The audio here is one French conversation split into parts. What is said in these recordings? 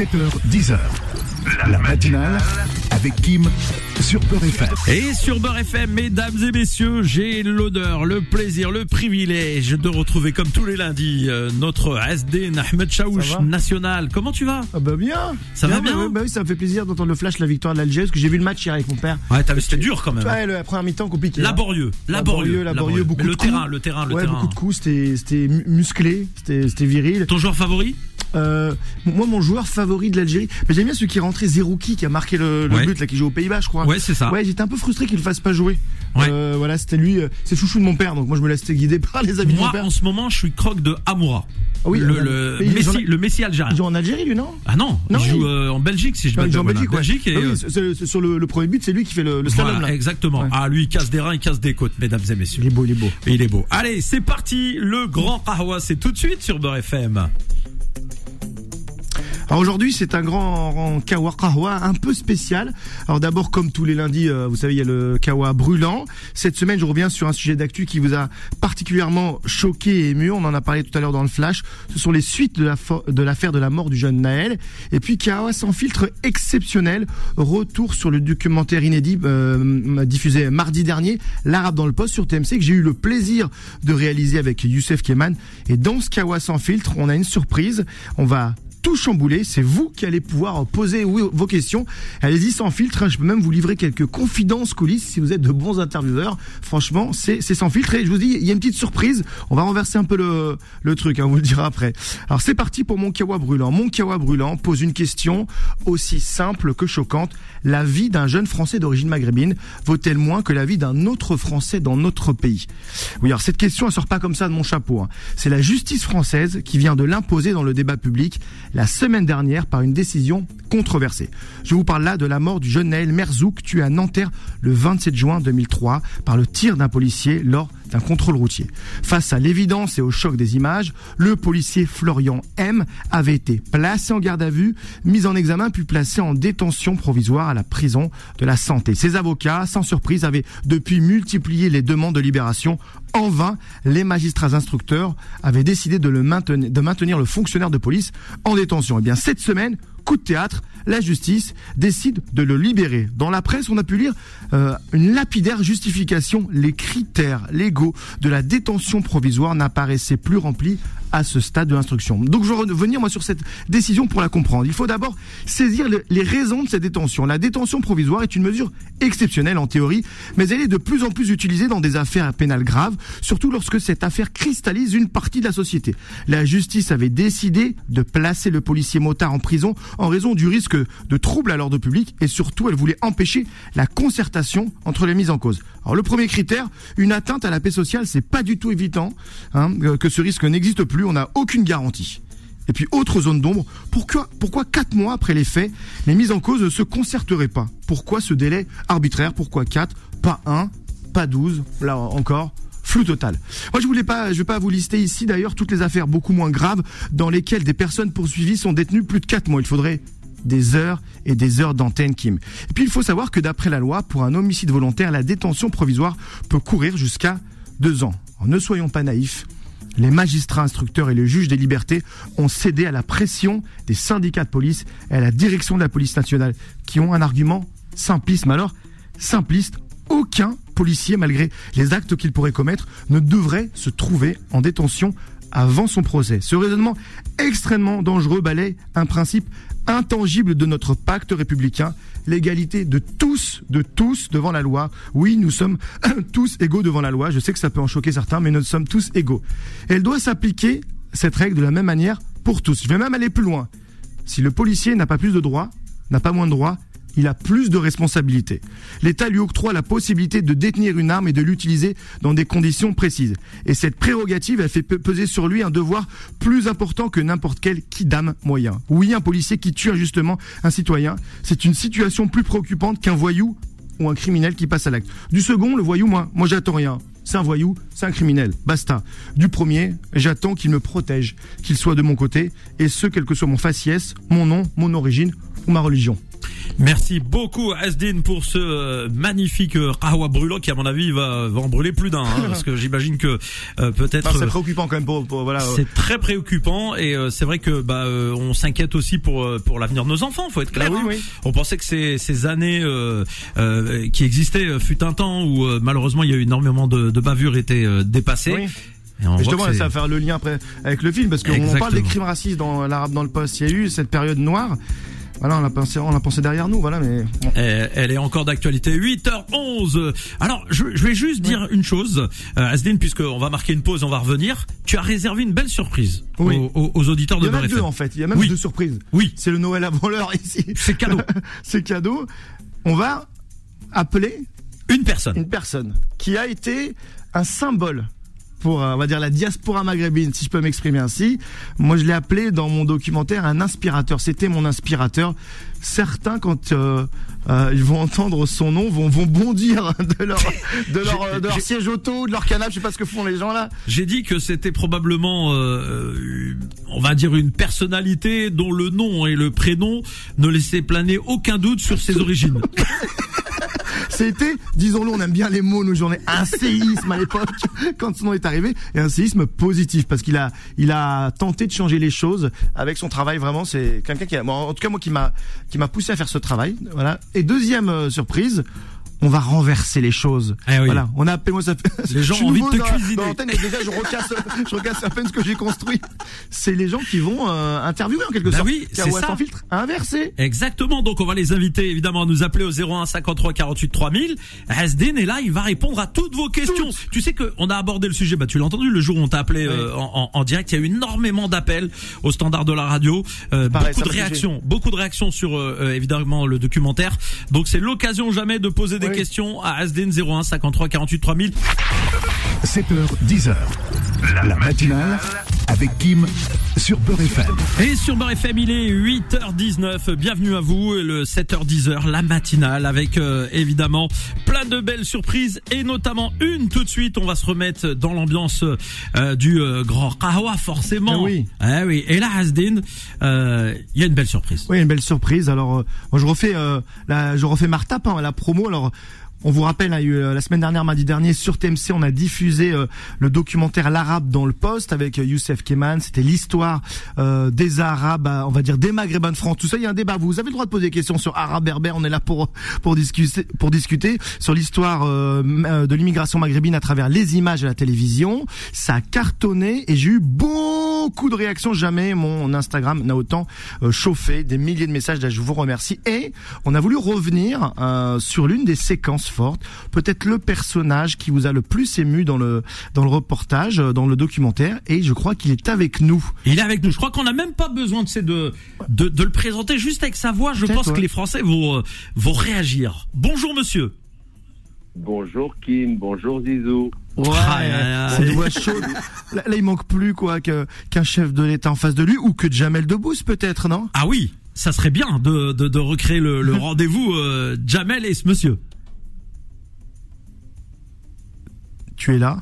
7h, 10h. La matinale avec Kim sur Beurre FM. Et sur Beurre FM, mesdames et messieurs, j'ai l'honneur, le plaisir, le privilège de retrouver comme tous les lundis euh, notre SD Ahmed Chaouch national. Comment tu vas? Ah bah bien Ça va bien bah, bah oui, ça me fait plaisir d'entendre le flash, la victoire de l'Algérie, parce que j'ai vu le match hier avec mon père. Ouais, t'as vu, c'était dur quand même. Ouais, la première mi-temps compliquée. hein. Laborieux, laborieux, laborieux, laborieux, beaucoup Mais le de coups. terrain, le terrain, le ouais, terrain. beaucoup de coups, c'était c'était mu- musclé, c'était c'était viril. Ton joueur favori? Euh, moi, mon joueur favori de l'Algérie, mais j'aime bien celui qui est rentré Zerouki, qui a marqué le, le Ouais. but, là, qui joue aux Pays-Bas, je crois. Ouais, c'est ça. Ouais, j'étais un peu frustré qu'il le fasse pas jouer. Ouais. Euh, voilà, c'était lui, euh, c'est chouchou de mon père, donc moi je me laissais guider par les avis de mon Moi, père. en ce moment, je suis croque de Amoura. Ah oui, le, le, Messi, en- le Messi algérien. Il joue en Algérie, lui, non Ah non, Non, il joue euh, en Belgique si je me il joue en. Belgique. Belgique et Ah oui, sur le, le premier but, c'est lui qui fait le, slalom voilà, exactement. Ah, lui, il casse des reins, il casse des côtes, mesdames et messieurs. Il est beau, il est beau. Il est beau. Allez, c'est parti. Le grand Kahwa, c'est tout de suite sur Beurre FM. Alors aujourd'hui, c'est un grand kawa kahwa un peu spécial. Alors d'abord, comme tous les lundis, euh, vous savez, il y a le kawa brûlant. Cette semaine, je reviens sur un sujet d'actu qui vous a particulièrement choqué et ému. On en a parlé tout à l'heure dans le flash. Ce sont les suites de la fo- de l'affaire de la mort du jeune Naël. Et puis kawa sans filtre exceptionnel. Retour sur le documentaire inédit euh, diffusé mardi dernier, l'Arabe dans le poste sur TMC que j'ai eu le plaisir de réaliser avec Youssef Keman. Et dans ce kawa sans filtre, on a une surprise. On va tout chambouler. C'est vous qui allez pouvoir poser vos questions. Allez-y sans filtre. hein. Je peux même vous livrer quelques confidences coulisses si vous êtes de bons intervieweurs. Franchement, c'est c'est sans filtre. Et je vous dis, il y a une petite surprise. On va renverser un peu le, le truc. Hein, on vous le dira après. Alors c'est parti pour mon kawa brûlant. Mon kawa brûlant pose une question aussi simple que choquante. La vie d'un jeune Français d'origine maghrébine vaut-elle moins que la vie d'un autre Français dans notre pays? Oui, alors cette question, elle sort pas comme ça de mon chapeau. hein. C'est la justice française qui vient de l'imposer dans le débat public la semaine dernière par une décision controversée. Je vous parle là de la mort du jeune Naël Merzouk tué à Nanterre le 27 juin 2003 par le tir d'un policier lors d'un contrôle routier. Face à l'évidence et au choc des images, le policier Florian M avait été placé en garde à vue, mis en examen puis placé en détention provisoire à la prison de la santé. Ses avocats, sans surprise, avaient depuis multiplié les demandes de libération. En vain, les magistrats instructeurs avaient décidé de, maintenir, le fonctionnaire de police en détention. Et bien cette semaine, coup de théâtre, la justice décide de le libérer. Dans la presse, on a pu lire euh, une lapidaire justification. Les critères légaux de la détention provisoire n'apparaissaient plus remplis à ce stade de l'instruction. Donc je vais revenir moi sur cette décision pour la comprendre. Il faut d'abord saisir le- les raisons de cette détention. La détention provisoire est une mesure exceptionnelle en théorie, mais elle est de plus en plus utilisée dans des affaires pénales graves, surtout lorsque cette affaire cristallise une partie de la société. La justice avait décidé de placer le policier motard en prison en raison du risque de troubles à l'ordre public et surtout elle voulait empêcher la concertation entre les mises en cause. Alors le premier critère, une atteinte à la paix sociale, c'est pas du tout évident hein, que ce risque n'existe plus, on n'a aucune garantie. Et puis, autre zone d'ombre, pourquoi, pourquoi quatre mois après les faits, les mises en cause ne se concerteraient pas? Pourquoi ce délai arbitraire? Pourquoi quatre Pas un Pas douze Là encore, flou total? Moi, je voulais pas, je vais pas vous lister ici d'ailleurs toutes les affaires beaucoup moins graves dans lesquelles des personnes poursuivies sont détenues plus de quatre mois. Il faudrait des heures et des heures d'antenne, Kim. Et puis, il faut savoir que d'après la loi, pour un homicide volontaire, la détention provisoire peut courir jusqu'à deux ans. Alors, ne soyons pas naïfs. Les magistrats instructeurs et le juge des libertés ont cédé à la pression des syndicats de police et à la direction de la police nationale qui ont un argument simpliste. Mais alors, simpliste, aucun policier, malgré les actes qu'il pourrait commettre, ne devrait se trouver en détention avant son procès. Ce raisonnement extrêmement dangereux balaye un principe intangible de notre pacte républicain, l'égalité de tous, de tous devant la loi. Oui, nous sommes tous égaux devant la loi. Je sais que ça peut en choquer certains, mais nous sommes tous égaux. Elle doit s'appliquer, cette règle, de la même manière pour tous. Je vais même aller plus loin. Si le policier n'a pas plus de droits, n'a pas moins de droits, il a plus de responsabilités. L'État lui octroie la possibilité de détenir une arme et de l'utiliser dans des conditions précises. Et cette prérogative, elle fait pe- peser sur lui un devoir plus important que n'importe quel kidam moyen. Oui, un policier qui tue injustement un citoyen, c'est une situation plus préoccupante qu'un voyou ou un criminel qui passe à l'acte. Du second, le voyou, moi, moi j'attends rien. C'est un voyou, c'est un criminel, basta. Du premier, j'attends qu'il me protège, qu'il soit de mon côté, et ce, quel que soit mon faciès, mon nom, mon origine ou ma religion. Merci beaucoup Asdin pour ce euh, magnifique euh, kahwa brûlant qui à mon avis va, va en brûler plus d'un hein, parce que j'imagine que euh, peut-être c'est préoccupant quand même pour, pour- voilà. euh, c'est très préoccupant et euh, c'est vrai que bah euh, on s'inquiète aussi pour euh, pour l'avenir de nos enfants faut être clair Bah oui, hein. oui. on pensait que ces ces années euh, euh, qui existaient euh, fut un temps où euh, malheureusement il y a eu énormément de, de bavures étaient euh, dépassées Oui. et justement, ça va faire le lien après avec le film parce qu'on parle des crimes racistes dans l'arabe dans le poste. Il y a eu cette période noire. Voilà, on l'a pensé, on l'a pensé derrière nous. Voilà, mais bon. Elle, est encore d'actualité. 8h11. Alors, je, je vais juste dire une chose, euh, Asdin, puisque on va marquer une pause, on va revenir. Tu as réservé une belle surprise Oui. aux, aux- auditeurs il y de en a deux en fait. Il y a même Oui. deux surprises. Oui, C'est le Noël avant l'heure ici. c'est cadeau. C'est cadeau. On va appeler Une personne. une personne qui a été un symbole pour, euh, on va dire, la diaspora maghrébine, si je peux m'exprimer ainsi. Moi, je l'ai appelé dans mon documentaire un inspirateur. C'était mon inspirateur. Certains, quand euh, euh, ils vont entendre son nom, vont, vont bondir de leur, de leur, de leur siège auto, de leur canapé. Je sais pas ce que font les gens là. J'ai dit que c'était probablement, euh, euh, on va dire, une personnalité dont le nom et le prénom ne laissaient planer aucun doute sur ses origines. C'était, disons-le, on aime bien les mots, nous j'en ai un séisme à l'époque quand son nom est arrivé, et un séisme positif parce qu'il a, il a tenté de changer les choses avec son travail. Vraiment, c'est quelqu'un qui a, en tout cas moi qui m'a, qui m'a poussé à faire ce travail. Voilà. Et deuxième euh, surprise. On va renverser les choses. Eh oui. Voilà, on a appelé moi ça fait. Les gens ont envie de te dans, cuisiner. dans l'antenne et déjà je recasse, je recasse à peine ce que j'ai construit. C'est les gens qui vont euh, interviewer en quelque Bah sorte. oui, c'est ça. sans filtre, inversé. Exactement. Donc on va les inviter évidemment à nous appeler au 01 53 48 3000. Hasdin est là, il va répondre à toutes vos questions. Tu sais que on a abordé le sujet. Bah tu l'as entendu le jour où on t'a appelé euh, en, en- en direct. Il y a eu énormément d'appels au standard de la radio, Euh, Pareil, beaucoup de réactions, beaucoup de réactions sur euh, euh, évidemment le documentaire. Donc c'est l'occasion jamais de poser des Oui. questions à Hasdin 01 53 48 3000. 7h, 10h. La matinale avec Kim sur Beurre FM. Et sur Beurre FM, il est 8h19. Bienvenue à vous, le 7h10h, la matinale, avec euh, évidemment plein de belles surprises et notamment une tout de suite. On va se remettre dans l'ambiance euh, du euh, grand Kawa, forcément. Ah oui. Eh oui. Et là, Hasdin, euh, il y a une belle surprise. Oui, une belle surprise. Alors, euh, moi, je refais, euh, la, je refais Martap, hein, la promo. Alors, on vous rappelle, hein, euh, la semaine dernière, mardi dernier, sur TMC, on a diffusé euh, le documentaire L'Arabe dans le poste avec euh, Youssef Keman. C'était l'histoire des Arabes, euh, on va dire des Maghrébins de France. Tout ça, il y a un débat. Vous avez le droit de poser des questions sur Arabe berbère. On est là pour pour discuter pour discuter sur l'histoire de l'immigration maghrébine à travers les images à la télévision. Ça a cartonné et j'ai eu beaucoup de réactions. Jamais mon Instagram n'a autant chauffé. Des milliers de messages. Je vous remercie. Et on a voulu revenir sur l'une des séquences fortes, peut-être le personnage qui vous a le plus ému dans le dans le reportage, euh, dans le documentaire. Et je crois qu'il est avec nous. Il est avec nous. Je crois qu'on n'a même pas besoin de, c'est de, de, de le présenter juste avec sa voix. Je pense ouais. que les Français vont, euh, vont réagir. Bonjour, monsieur. Bonjour Kim, bonjour Zizou. Ouais, Ah, c'est une voix chaude. Là, là, il manque plus quoi qu'un chef de l'État en face de lui ou que Jamel Debbouze peut-être, non? Ah oui, ça serait bien de, de, de recréer le, le rendez-vous euh, Jamel et ce monsieur. Tu es là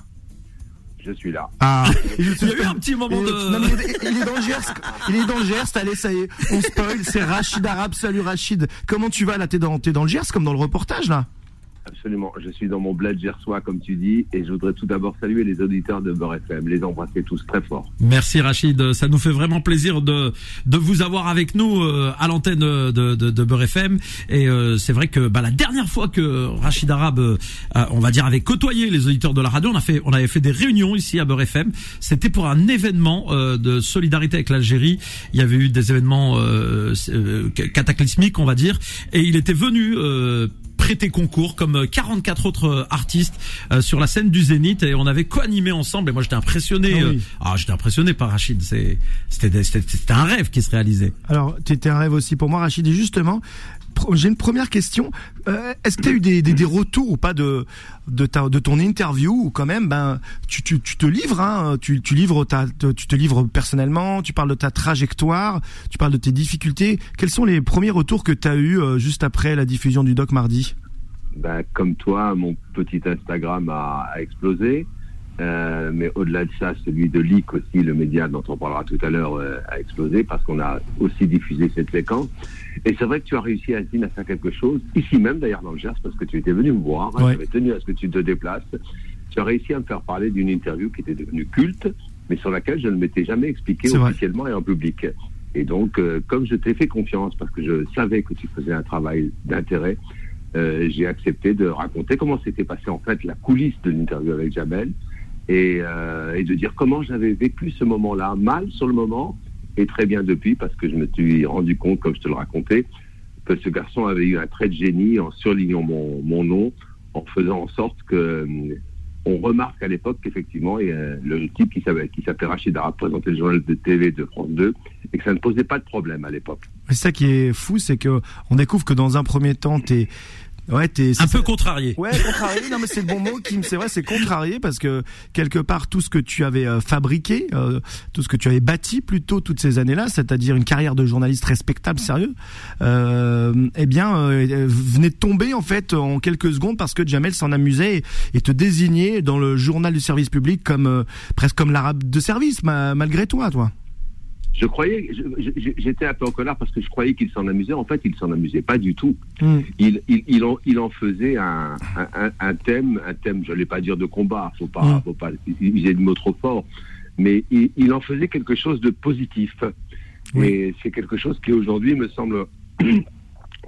Je suis là. Ah, Il y a eu un petit moment non, mais de... il, est, il est dans le Gers. Il est dans le Gers. Allez, ça y est, on spoil. C'est Rachid Arabe. Salut Rachid. Comment tu vas là? T'es dans, t'es dans le Gers comme dans le reportage là? Absolument. Je suis dans mon bled gersois, comme tu dis, et je voudrais tout d'abord saluer les auditeurs de Beurre FM, les embrasser tous très fort. Merci Rachid, ça nous fait vraiment plaisir de de vous avoir avec nous euh, à l'antenne de, de, de Beurre FM. Et euh, c'est vrai que bah, la dernière fois que Rachid Arabe, euh, on va dire, avait côtoyé les auditeurs de la radio, on a fait on avait fait des réunions ici à Beurre FM. C'était pour un événement de solidarité avec l'Algérie. Il y avait eu des événements cataclysmiques, on va dire, et il était venu. Euh, prêter concours comme euh, 44 autres euh, artistes euh, sur la scène du Zénith et on avait co-animé ensemble et moi j'étais impressionné Ah euh, oui. ah, j'étais impressionné par Rachid. C'est, c'était, c'était, c'était un rêve qui se réalisait. Alors, t'étais un rêve aussi pour moi, Rachid. Et justement, j'ai une première question. Euh, Est-ce que tu as eu des, des, des retours ou pas de de, ta, de ton interview ou quand même, ben, tu, tu, tu te livres, hein, tu, tu livres ta, te- tu te livres personnellement, tu parles de ta trajectoire, tu parles de tes difficultés. Quels sont les premiers retours que tu as eu euh, juste après la diffusion du doc mardi? Ben, comme toi, mon petit Instagram a, a explosé. Euh, mais au-delà de ça, celui de Leak aussi, le média dont on parlera tout à l'heure, euh, a explosé parce qu'on a aussi diffusé cette séquence. Et c'est vrai que tu as réussi, Azine, à faire quelque chose, ici même d'ailleurs dans le Gers, parce que tu étais venu me voir, hein, Ouais. j'avais tenu à ce que tu te déplaces. Tu as réussi à me faire parler d'une interview qui était devenue culte, mais sur laquelle je ne m'étais jamais expliqué vrai. officiellement et en public. Et donc, euh, comme je t'ai fait confiance, parce que je savais que tu faisais un travail d'intérêt, euh, j'ai accepté de raconter comment s'était passé en fait la coulisse de l'interview avec Jamel et, euh, et de dire comment j'avais vécu ce moment-là, mal sur le moment et très bien depuis, parce que je me suis rendu compte, comme je te le racontais, que ce garçon avait eu un trait de génie en surlignant mon, mon nom, en faisant en sorte que euh, on remarque à l'époque qu'effectivement, il y a le type qui s'appelait qui s'appelait Rachid Arab présentait le journal de TV de France 2 et que ça ne posait pas de problème à l'époque. C'est ça qui est fou, c'est que on découvre que dans un premier temps, t'es, ouais, t'es Un peu contrarié. Ouais, contrarié. Non, mais c'est le bon mot, Kim. C'est vrai, c'est contrarié parce que quelque part tout ce que tu avais euh, fabriqué, euh, tout ce que tu avais bâti plutôt toutes ces années-là, c'est-à-dire une carrière de journaliste respectable, sérieux, euh, eh bien, euh, venait de tomber en fait en quelques secondes parce que Jamel s'en amusait et, et te désignait dans le journal du service public comme euh, presque comme l'arabe de service, ma- malgré toi, toi. Je croyais, j'étais un peu en colère parce que je croyais qu'il s'en amusait. En fait, il s'en amusait pas du tout. Mm. Il, il, il, en, il en faisait un, un, thème, un thème, je ne pas dire de combat, faut pas, Mm. faut pas user de mots trop forts, mais il, en faisait quelque chose de positif. Oui. Et c'est quelque chose qui aujourd'hui me semble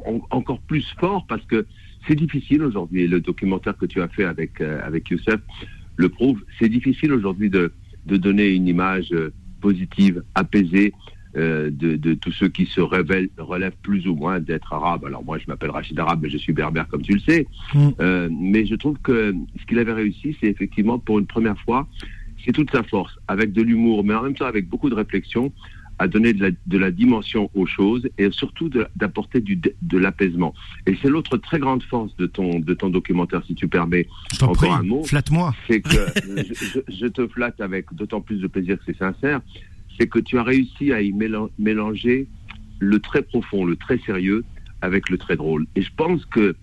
en- encore plus fort parce que c'est difficile aujourd'hui. Le documentaire que tu as fait avec, euh, avec Youssef le prouve. C'est difficile aujourd'hui de, de donner une image euh, positive, apaisée euh, de, de tous ceux qui se révèlent, relèvent plus ou moins d'être arabes. Alors moi, je m'appelle Rachid Arabe, mais je suis berbère comme tu le sais. Mm. Euh, mais je trouve que ce qu'il avait réussi, c'est effectivement pour une première fois, c'est toute sa force, avec de l'humour, mais en même temps avec beaucoup de réflexion, à donner de la, de la dimension aux choses et surtout de- d'apporter du- de l'apaisement. Et c'est l'autre très grande force de ton, de ton documentaire, si tu permets. Je Encore prie, un mot. flatte-moi. C'est que je, je- te flatte avec d'autant plus de plaisir que c'est sincère, c'est que tu as réussi à y mélan- mélanger le très profond, le très sérieux avec le très drôle. Et je pense que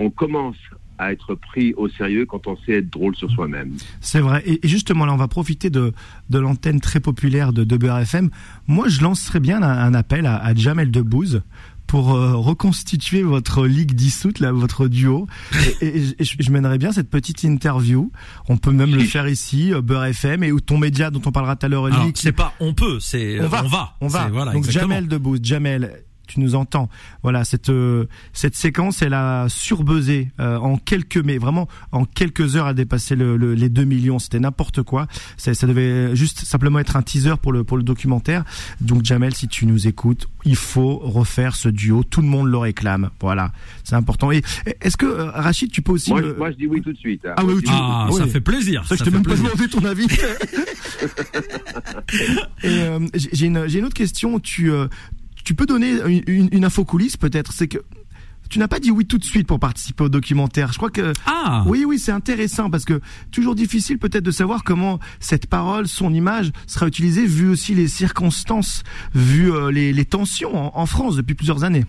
on commence à être pris au sérieux quand on sait être drôle sur soi-même. C'est vrai. Et justement, là, on va profiter de, de l'antenne très populaire de, de Beurre FM. Moi, je lancerais bien un, un appel à, à Jamel Debbouze pour euh, reconstituer votre ligue dissoute, là, votre duo. Et, et- et je, je mènerais bien cette petite interview. On peut même le faire ici, euh, Beurre FM, et ou ton média dont on parlera tout à l'heure, c'est pas on peut, c'est On va, on va. On va. Voilà, Donc exactement. Jamel Debbouze, Jamel, tu nous entends. Voilà, cette euh, cette séquence, elle a surbuzzé euh, en quelques mais vraiment en quelques heures, elle a dépassé le, le- les 2 millions. C'était n'importe quoi. Ça, ça devait juste simplement être un teaser pour le pour le documentaire. Donc Jamel, si tu nous écoutes, il faut refaire ce duo. Tout le monde le réclame. Voilà, c'est important. Et est-ce que euh, Rachid, tu peux aussi Moi, me- je- moi, je dis oui tout de suite. hein. Ah oui, je. Ah, Oui. ça fait plaisir. ça, je ça t'ai fait même pas demandé ton avis. Euh, j'ai j'ai une, j'ai une autre question. Tu, euh, tu peux donner une, une, une info coulisse peut-être C'est que tu n'as pas dit oui tout de suite pour participer au documentaire. Je crois que Ah, oui, oui, c'est intéressant parce que toujours difficile peut-être de savoir comment cette parole, son image sera utilisée vu aussi les circonstances, vu euh, les, les tensions en, en France depuis plusieurs années.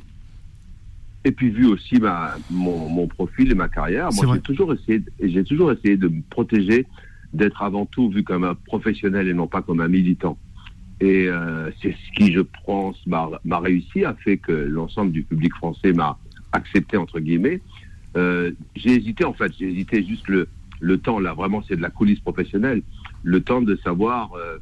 Et puis vu aussi ma, mon, mon profil et ma carrière, moi j'ai toujours essayé, j'ai toujours essayé de me protéger, d'être avant tout vu comme un professionnel et non pas comme un militant. Et euh, c'est ce qui, je pense, m'a réussi, a fait que l'ensemble du public français m'a accepté entre guillemets. Euh, j'ai hésité en fait, j'ai hésité juste le, le temps. Là vraiment, c'est de la coulisse professionnelle, le temps de savoir euh,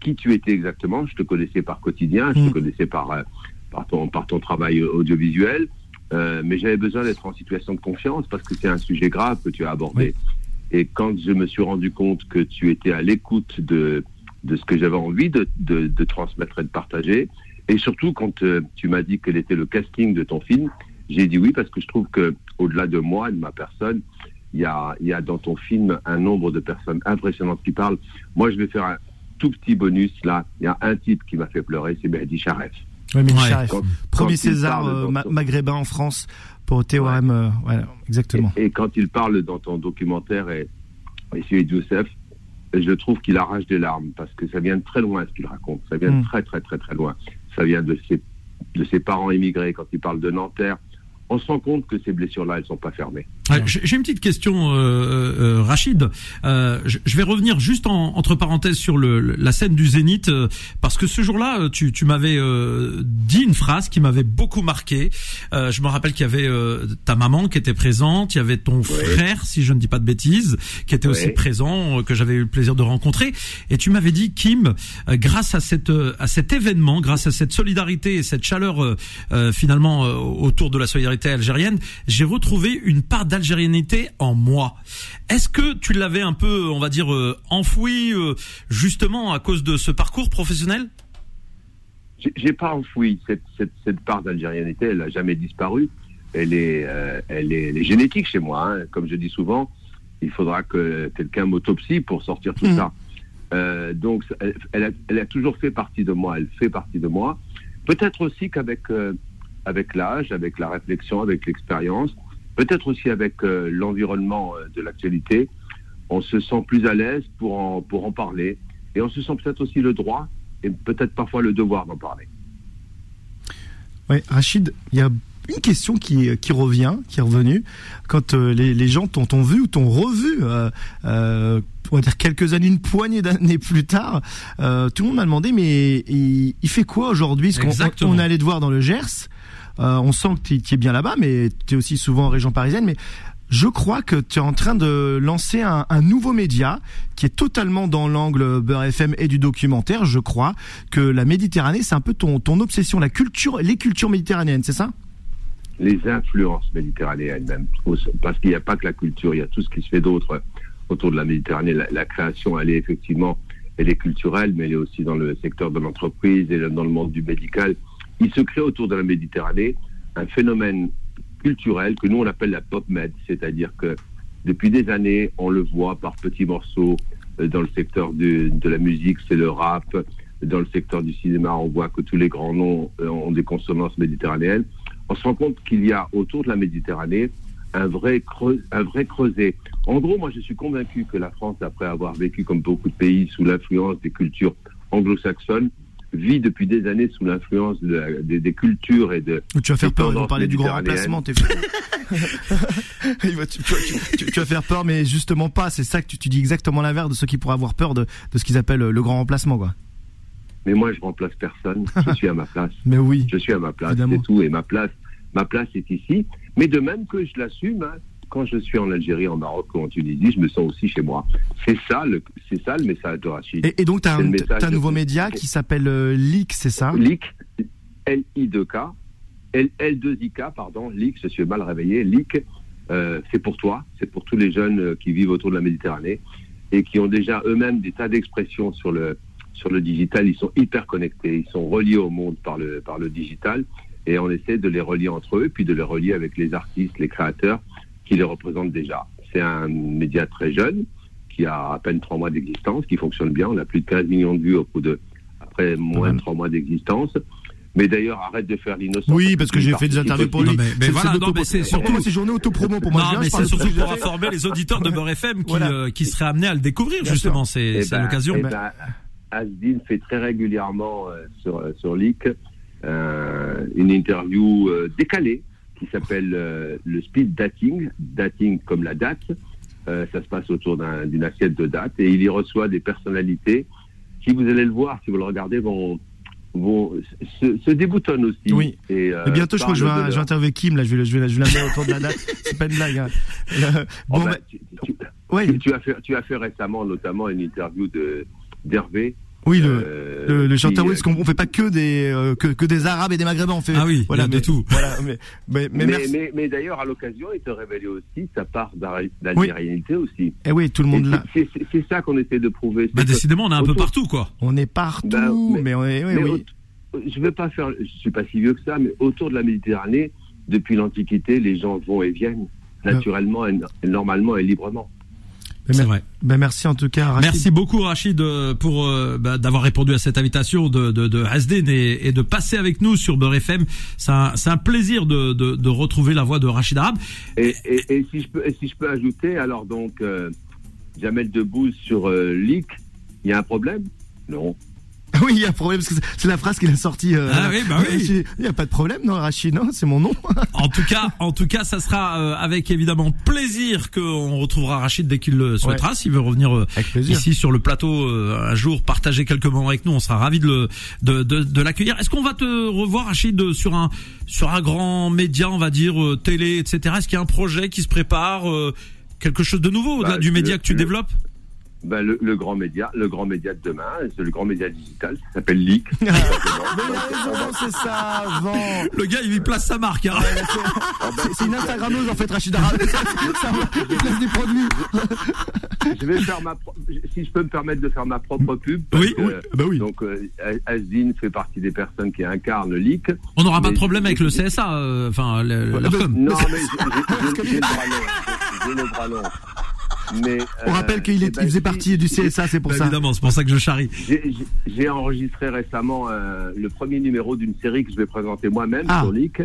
qui tu étais exactement. Je te connaissais par quotidien, je te connaissais par euh, par ton, par ton travail audiovisuel, mais j'avais besoin d'être en situation de confiance parce que c'est un sujet grave que tu as abordé. Et quand je me suis rendu compte que tu étais à l'écoute de, de ce que j'avais envie de, de, de transmettre et de partager, et surtout quand euh, tu m'as dit quel était le casting de ton film, j'ai dit oui parce que je trouve que au-delà de moi, de ma personne, il y a, il y a dans ton film un nombre de personnes impressionnantes qui parlent. Moi, je vais faire un tout petit bonus là. Il y a un type qui m'a fait pleurer, c'est Mehdi Charef. Oui, mais Ouais. Quand- premier César euh, ma- maghrébin en France pour Théorème. euh, voilà, exactement. Et, et quand il parle dans ton documentaire, et, et Youssef, je trouve qu'il arrache des larmes parce que ça vient de très loin ce qu'il raconte. Ça vient de très très très très loin. Ça vient de ses, de ses parents immigrés quand il parle de Nanterre on se rend compte que ces blessures-là, elles sont pas fermées. J'ai une petite question, euh, euh, Rachid. Euh, je vais revenir juste en, entre parenthèses sur le, la scène du Zénith, euh, parce que ce jour-là, tu, tu m'avais euh, dit une phrase qui m'avait beaucoup marqué. Euh, je me rappelle qu'il y avait ta maman qui était présente, il y avait ton frère, si je ne dis pas de bêtises, qui était aussi présent, que j'avais eu le plaisir de rencontrer. Et tu m'avais dit, Kim, grâce à cette à cet événement, grâce à cette solidarité et cette chaleur finalement autour de la solidarité algérienne, j'ai retrouvé une part d'algérianité en moi. Est-ce que tu l'avais un peu, on va dire, euh, enfoui euh, justement à cause de ce parcours professionnel? J'ai pas enfoui cette, cette, cette part d'algérianité, elle n'a jamais disparu. Elle est, euh, elle, est, elle est, génétique chez moi. Hein. Comme je dis souvent, il faudra que quelqu'un m'autopsie pour sortir tout mmh. ça. Euh, donc, elle, elle, a, elle, a, toujours fait partie de moi. Elle fait partie de moi. Peut-être aussi qu'avec avec l'âge, avec la réflexion, avec l'expérience, peut-être aussi avec euh, l'environnement euh, de l'actualité, on se sent plus à l'aise pour en, pour en parler. Et on se sent peut-être aussi le droit et peut-être parfois le devoir d'en parler. Oui, Rachid, il y a une question qui, qui revient, qui est revenue, quand euh, les, les, gens t'ont vu ou t'ont revu, euh, euh, on va dire quelques années, une poignée d'années plus tard, euh, tout le monde m'a demandé, mais il, il fait quoi aujourd'hui? Parce qu'on on allait te voir dans le Gers, euh, on sent que tu es bien là-bas, mais tu es aussi souvent en région parisienne. Mais je crois que tu es en train de lancer un, nouveau média qui est totalement dans l'angle Beurre FM et du documentaire. Je crois que la Méditerranée, c'est un peu ton, obsession, la culture, les cultures méditerranéennes, c'est ça? Les influences méditerranéennes même, parce qu'il n'y a pas que la culture, il y a tout ce qui se fait d'autre autour de la Méditerranée. La, la, création, elle est effectivement, elle est culturelle, mais elle est aussi dans le secteur de l'entreprise et dans le monde du médical il se crée autour de la Méditerranée un phénomène culturel que nous on appelle la pop med, c'est-à-dire que depuis des années, on le voit par petits morceaux euh, dans le secteur de, de la musique, c'est le rap. Dans le secteur du cinéma, on voit que tous les grands noms euh, ont des consonances méditerranéennes. On se rend compte qu'il y a autour de la Méditerranée un vrai, un vrai creuset. En gros, moi, je suis convaincu que la France, après avoir vécu comme beaucoup de pays sous l'influence des cultures anglo-saxonnes, vit depuis des années sous l'influence de des, des, cultures et de. Tu vas faire peur, ils vont parler du grand remplacement, t'es tu, tu, tu, vas faire peur, mais justement pas. C'est ça que tu, tu dis exactement l'inverse de ceux qui pourraient avoir peur de, de ce qu'ils appellent le grand remplacement, quoi. Mais moi, je remplace personne. Je suis à ma place. mais oui. Je suis à ma place, c'est tout. Et ma place, ma place est ici. Mais de même que je l'assume, hein, quand je suis en Algérie, en Maroc ou en Tunisie, je me sens aussi chez moi. C'est ça c'est ça le message de Rachid. Et, et donc, tu as un, un, nouveau média qui s'appelle euh, LIC, c'est ça? LIC, L-I-2-K, L-2-I-K, pardon, LIC, je suis mal réveillé. LIC, euh, c'est pour toi, c'est pour tous les jeunes euh, qui vivent autour de la Méditerranée et qui ont déjà eux-mêmes des tas d'expressions sur le, sur le digital. Ils sont hyper connectés, ils sont reliés au monde par le, par le digital et on essaie de les relier entre eux, puis de les relier avec les artistes, les créateurs qui les représente déjà. C'est un média très jeune, qui a à peine trois mois d'existence, qui fonctionne bien. On a plus de 15 millions de vues au bout de, après moins de trois mois d'existence. Mais d'ailleurs, arrête de faire l'innocent. Oui, parce que j'ai fait des interviews pour lui. mais, mais voilà, non, mais c'est surtout ces journées autopromo pour moi. Non, mais c'est surtout pour informer les auditeurs de Beurre FM qui, voilà. euh, qui seraient amenés à le découvrir, justement. C'est ben, l'occasion. Eh ben, Asdin fait très régulièrement euh, sur, sur Leak euh, une interview euh, décalée qui s'appelle euh, le speed dating, dating comme la date. Euh, ça se passe autour d'une un, assiette de date et il y reçoit des personnalités qui, vous allez le voir, si vous le regardez, vont, vont se, se déboutonnent aussi. Oui. Et, euh, et bientôt, je crois que je vais, je vais interviewer Kim, là, je vais, je vais, je vais l'amener autour de la date. C'est pas une blague. Hein. bon, oh, bah, tu, tu, ouais. tu, as fait, tu as fait récemment, notamment, une interview de d'Hervé oui, le, euh, le, le chanteur, oui, parce qu'on fait pas que des euh, que, que, des Arabes et des Maghrébins, on fait ah oui, voilà, mais, de tout. Voilà, mais mais, mais, mais, mais, mais d'ailleurs à l'occasion, il te révélait aussi sa part d'algérianité oui. aussi. Et eh oui, tout le monde là. C'est ça qu'on essaie de prouver. Bah, décidément, on est un peu partout, quoi. On est partout, bah, mais, on est, oui, oui. Je vais pas faire, je suis pas si vieux que ça, mais autour de la Méditerranée, depuis l'Antiquité, les gens vont et viennent naturellement, et, normalement et librement. C'est vrai. Ben merci en tout cas. Rachid. Merci beaucoup Rachid pour euh, bah, d'avoir répondu à cette invitation de de, de Hasdin et, et, de passer avec nous sur Beurre FM. C'est un, un, plaisir de, de, de, retrouver la voix de Rachid Arabe. Et, et, et, si je peux et si je peux ajouter alors donc euh, Jamel Debbouze sur euh, Leak, il y a un problème? Non. Oui, il y a un problème parce que c'est- la phrase qu'il a sortie. euh, Ah oui, bah oui. Il y a pas de problème, non, Rachid, non, c'est mon nom. En tout cas, en tout cas, ça sera euh, avec évidemment plaisir qu'on retrouvera Rachid dès qu'il le souhaitera. S'il veut revenir euh, ici sur le plateau un jour, partager quelques moments avec nous, on sera ravi de le de, de, de l'accueillir. Est-ce qu'on va te revoir, Rachid, sur un sur un grand média, on va dire télé, etc. Est-ce qu'il y a un projet qui se prépare, quelque chose de nouveau au-delà Bah, du média le- que tu le- développes? Ben, le, le grand média, le grand média de demain, c'est le grand média digital, ça s'appelle Leak. Mais c'est ça, vend. Le gars, il y place sa marque. Hein. C'est- C'est une Instagrammeuse en fait, Rachid il place des produits. je vais faire ma, pro- si je peux me permettre de faire ma propre pub. parce Oui, que, oui, bah oui. Donc, euh, Asdin fait partie des personnes qui incarnent Leak. On n'aura pas de problème avec le CSA, euh, enfin le, le- com. Non, mais j'ai le bras long. J'ai le bras long. Mais, On euh, rappelle qu'il eh est- ben, il faisait partie du CSA, c'est pour Bah, ça. évidemment, c'est pour ça que je charrie. J'ai- enregistré récemment euh, le premier numéro d'une série que je vais présenter moi-même Ah. sur Leak.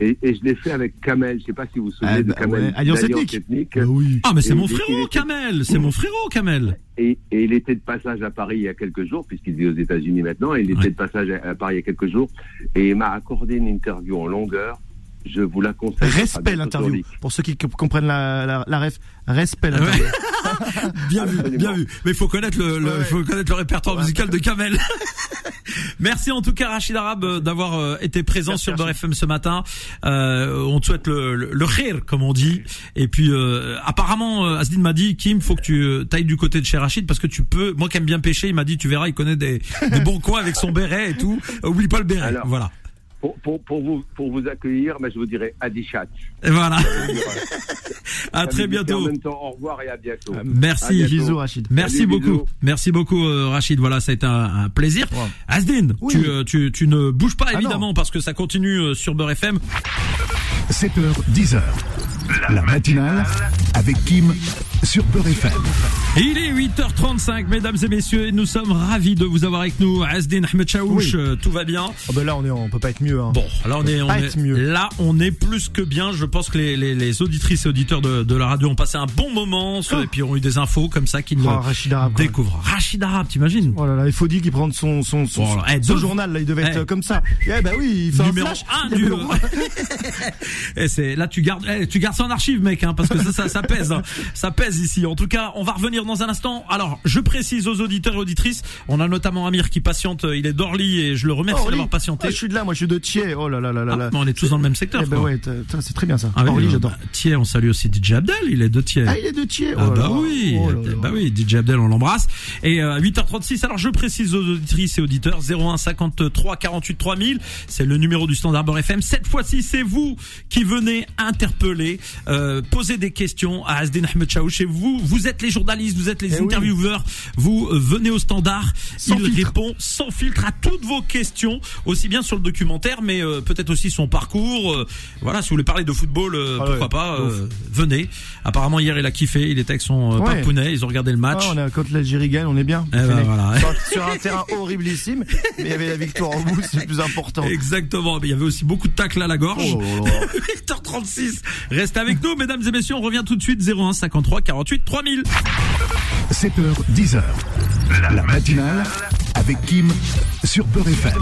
Et, et je l'ai fait avec Kamel. Je sais pas si vous vous souvenez Ah, de bah Kamel. ouais, Alliance Ethnique. Ethnique. Bah oui. Ah mais c'est mon frérot était- Kamel, c'est mon frérot Kamel. Et, et il était de passage à Paris il y a quelques jours, puisqu'il vit aux États-Unis maintenant. Et il était de passage à, à Paris il y a quelques jours. Et il m'a accordé une interview en longueur. Je vous la conseille. Respect l'interview. Pour ceux qui comprennent la, la, la ref, respect Ouais. l'interview. bien vu, bien vu. Mais il faut connaître le, le- Ouais, ouais. faut connaître le répertoire musical de Kamel. Merci en tout cas Rachid Arabe euh, d'avoir euh, été présent Merci, sur Beurre. FM ce matin. Euh, on te souhaite le, le, le khir, comme on dit. Et puis euh, apparemment Asdin m'a dit Kim, faut que tu t'ailles du côté de chez Rachid parce que tu peux. Moi qui aime bien pêcher, il m'a dit tu verras, il connaît des, des bons coins avec son béret et tout. Oublie pas le béret. Alors. Voilà. Pour, pour, pour, vous, pour vous accueillir, ben, je vous dirai Adichat. Et voilà. à très En bientôt. même temps, au revoir et à bientôt. À Merci. bientôt. Bisous, Rachid. Merci Salut, beaucoup. bisous. Merci beaucoup euh, Rachid. Voilà, ça a été un, un plaisir. Ouais. Asdin, Oui. tu, euh, tu, tu ne bouges pas Ah évidemment parce que ça continue euh, sur Beurre FM. 7h, 10h. La matinale avec Kim sur FM. Il est 8h35 mesdames et messieurs et nous sommes ravis de vous avoir avec nous. Asdin Ahmed Chaouch, Oui. euh, tout va bien. Oh ben là, on est, on peut pas être mieux. Hein. Bon, là on est, on pas est- être mieux. là on est plus que bien. Je pense que les, les, les auditrices et auditeurs de, de la radio ont passé un bon moment Oh. et puis ont eu des infos comme ça qu'ils Oh, le Rachid Arabe. quand même. découvrent. Rachid Arabe, t'imagines? Oh là là, il faut dire qu'il prend son son son, eh, son journal là, il devait être Eh. euh, comme ça. Eh ben oui, il fait Numéro un flash. 1 il du. Et c'est là tu gardes, eh, tu gardes ça en archive, mec, hein, parce que ça, ça, ça pèse, hein. ça pèse ici. En tout cas, on va revenir dans un instant. Alors, je précise aux auditeurs et auditrices, on a notamment Amir qui patiente, euh, il est d'Orly et je le remercie d'avoir patienté. Ah, je suis de là, moi je suis de Thiers. Oh là là là là Ah, on est tous dans le même secteur. Eh ben ouais, c'est très bien ça. Ah Orly, euh, j'adore. bah, Thiers, on salue aussi DJ Abdel, il est de Thiers. Ah, il est de Thiers. Ah oh bah là. oui, Oh bah oui, DJ Abdel, on l'embrasse. Et euh, 8h36, alors je précise aux auditrices et auditeurs, 01 53 48 3000, c'est le numéro du Standard Beurre FM. Cette fois-ci, c'est vous qui venez interpeller, euh, poser des questions à Asdin Ahmed Chaouch. Et vous, vous êtes les journalistes, vous êtes les Eh oui. intervieweurs, vous euh, venez au Standard, Sans il filtre. répond sans filtre à toutes vos questions, aussi bien sur le documentaire, mais euh, peut-être aussi son parcours. euh, voilà, si vous voulez parler de football, Ah pourquoi ouais, pas, euh, venez. Apparemment hier il a kiffé, il était avec son Ouais. papounet, ils ont regardé le match. Ah, on a, quand l'Algérie gagne, on est bien. Eh ben, voilà. sur, sur un terrain horriblissime, mais il y avait la victoire au bout, c'est le plus important. Exactement, mais il y avait aussi beaucoup de tacles à la gorge. Oh là là. 8h36. Restez avec nous, mesdames et messieurs. On revient tout de suite. 01 53 48 3000. 7h, 10h. La matinale avec Kim sur Beurre FM.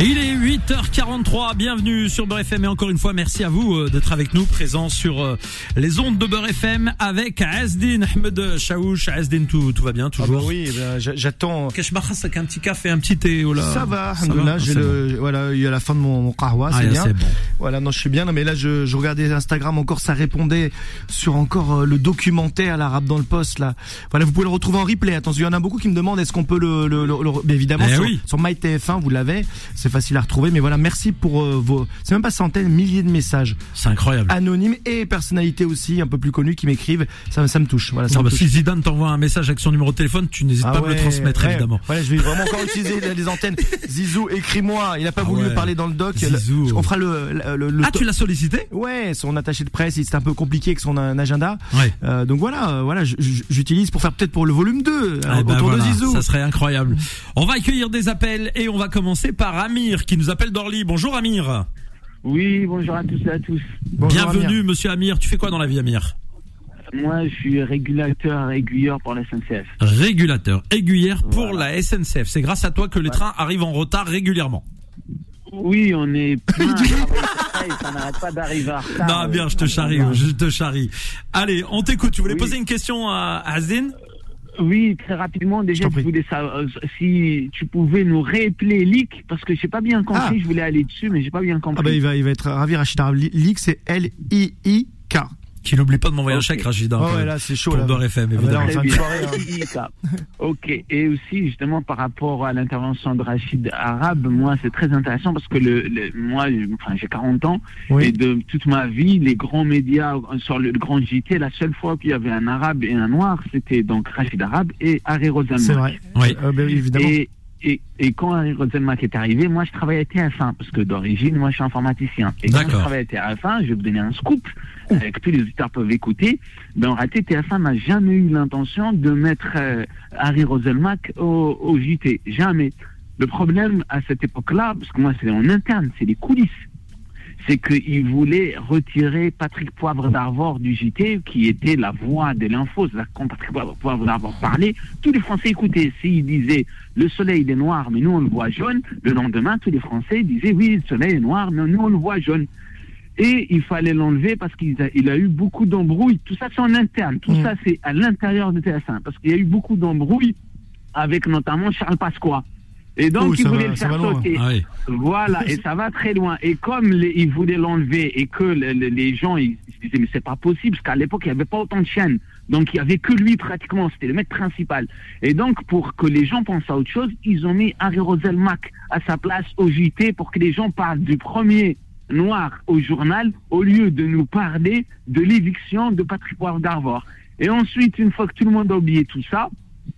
Il est 8h43. Bienvenue sur Beurre FM. Et encore une fois, merci à vous euh, d'être avec nous, présents sur euh, les ondes de Beurre FM avec Asdin Ahmed Chaouch. Asdin, tout, tout va bien, Ah bah toujours. oui, j'a- j'attends. Qu'est-ce que je m'arrasse avec un petit café, un petit thé, oh là. Ça va, Ça va j'ai le, voilà, il y a la fin de mon, mon kahwa, Ah, c'est là, bien. bon. Voilà, non, je suis bien. Non, mais là, je, je regardais Instagram encore, ça répondait sur encore euh, le documentaire, l'arabe dans le poste, là. Voilà, vous pouvez le retrouver en replay. Attention, il y en a beaucoup qui me demandent est-ce qu'on peut le, le, le, le- mais évidemment, Eh sur, oui. sur MyTF1, vous l'avez. C'est facile à retrouver. Mais voilà, merci pour euh, vos, c'est même pas centaines, milliers de messages C'est incroyable. anonymes et personnalités aussi, un peu plus connues qui m'écrivent. Ça, ça me touche. Voilà, ça Non, me bah, touche. si Zidane t'envoie un message avec son numéro de téléphone, tu n'hésites Ah pas à me le ouais, transmettre, ouais. évidemment. Voilà, je vais vraiment encore utiliser les- antennes. Zizou, écris-moi. Il a pas Ah voulu ouais. me parler dans le doc. Zizou. On fera le, le, le- le Ah, tu l'as sollicité Ouais, son attaché de presse, c'est un peu compliqué avec son euh, agenda. Ouais. Euh, donc voilà, euh, voilà, j'utilise pour faire peut-être pour le volume 2 euh, Eh ben autour voilà, de Zizou. Ça serait incroyable. On va accueillir des appels et on va commencer par Amir qui nous appelle d'Orly. Bonjour Amir. Oui, bonjour à tous et à tous. Bonjour, Bienvenue Amir. monsieur Amir. Tu fais quoi dans la vie Amir moi, je suis régulateur aiguilleur pour la SNCF. Régulateur aiguillère pour la SNCF. C'est grâce à toi que les trains arrivent en retard régulièrement. Oui, on est plein à ça et ça n'arrête pas d'arriver en retard. Non, bien, je te charrie, je te charrie. Allez, on t'écoute. Tu voulais Oui. poser une question à Azdin Oui, très rapidement, déjà, t'en je prie. voulais savoir euh, si tu pouvais nous réappeler Leak, parce que j'ai pas bien compris, Ah. je voulais aller dessus, mais j'ai pas bien Ah compris. bah il va, il va être ravi Rachid Arabe. Leak c'est L-I-I-K. Qui n'oublie pas de m'envoyer un chèque, Rachid. Oh ouais là c'est chaud Pour là. FM, Ah bah évidemment. là, soirée, hein. Ça. Ok. Et aussi, justement, par rapport à l'intervention de Rachid Arabe, moi, c'est très intéressant parce que le, le- moi, enfin, j'ai 40 ans et de toute ma vie, les grands médias sur le, le grand JT, la seule fois qu'il y avait un arabe et un noir, c'était donc Rachid Arabe et Harry Roselmack. C'est vrai. Oui. Euh, bah, évidemment. Et, et, et quand Harry Roselmack est arrivé, moi je travaillais à TF1 parce que d'origine, moi je suis informaticien. Et quand je travaillais à TF1, je vais vous donner un scoop euh, que tous les auditeurs peuvent écouter. Ben, en réalité, TF1 n'a jamais eu l'intention de mettre euh, Harry Roselmack au, au JT. Jamais. Le problème à cette époque-là, parce que moi c'est en interne, c'est les coulisses c'est qu'il voulait retirer Patrick Poivre d'Arvor du JT, qui était la voix de l'info. C'est-à-dire, Quand Patrick Poivre d'Arvor parlait, tous les Français écoutaient. S'il disait le soleil il est noir, mais nous on le voit jaune, le lendemain, tous les Français disaient oui, le soleil est noir, mais nous on le voit jaune. Et il fallait l'enlever parce qu'il a, il a eu beaucoup d'embrouilles. Tout ça, c'est en interne. Tout Mm. ça, c'est à l'intérieur de TF1. Parce qu'il y a eu beaucoup d'embrouilles avec notamment Charles Pasqua. Et donc, Oh, il voulait va- le faire sauter. Ah oui. Voilà, et ça va très loin. Et comme les, ils voulaient l'enlever et que le- le- les gens ils, se disaient mais c'est pas possible parce qu'à l'époque il n'y avait pas autant de chaînes, donc il y avait que lui pratiquement, c'était le mec principal. Et donc pour que les gens pensent à autre chose, ils ont mis Harry Roselmack à sa place au JT pour que les gens parlent du premier noir au journal au lieu de nous parler de l'éviction de Patrick Poivre d'Arvor. Et ensuite, une fois que tout le monde a oublié tout ça,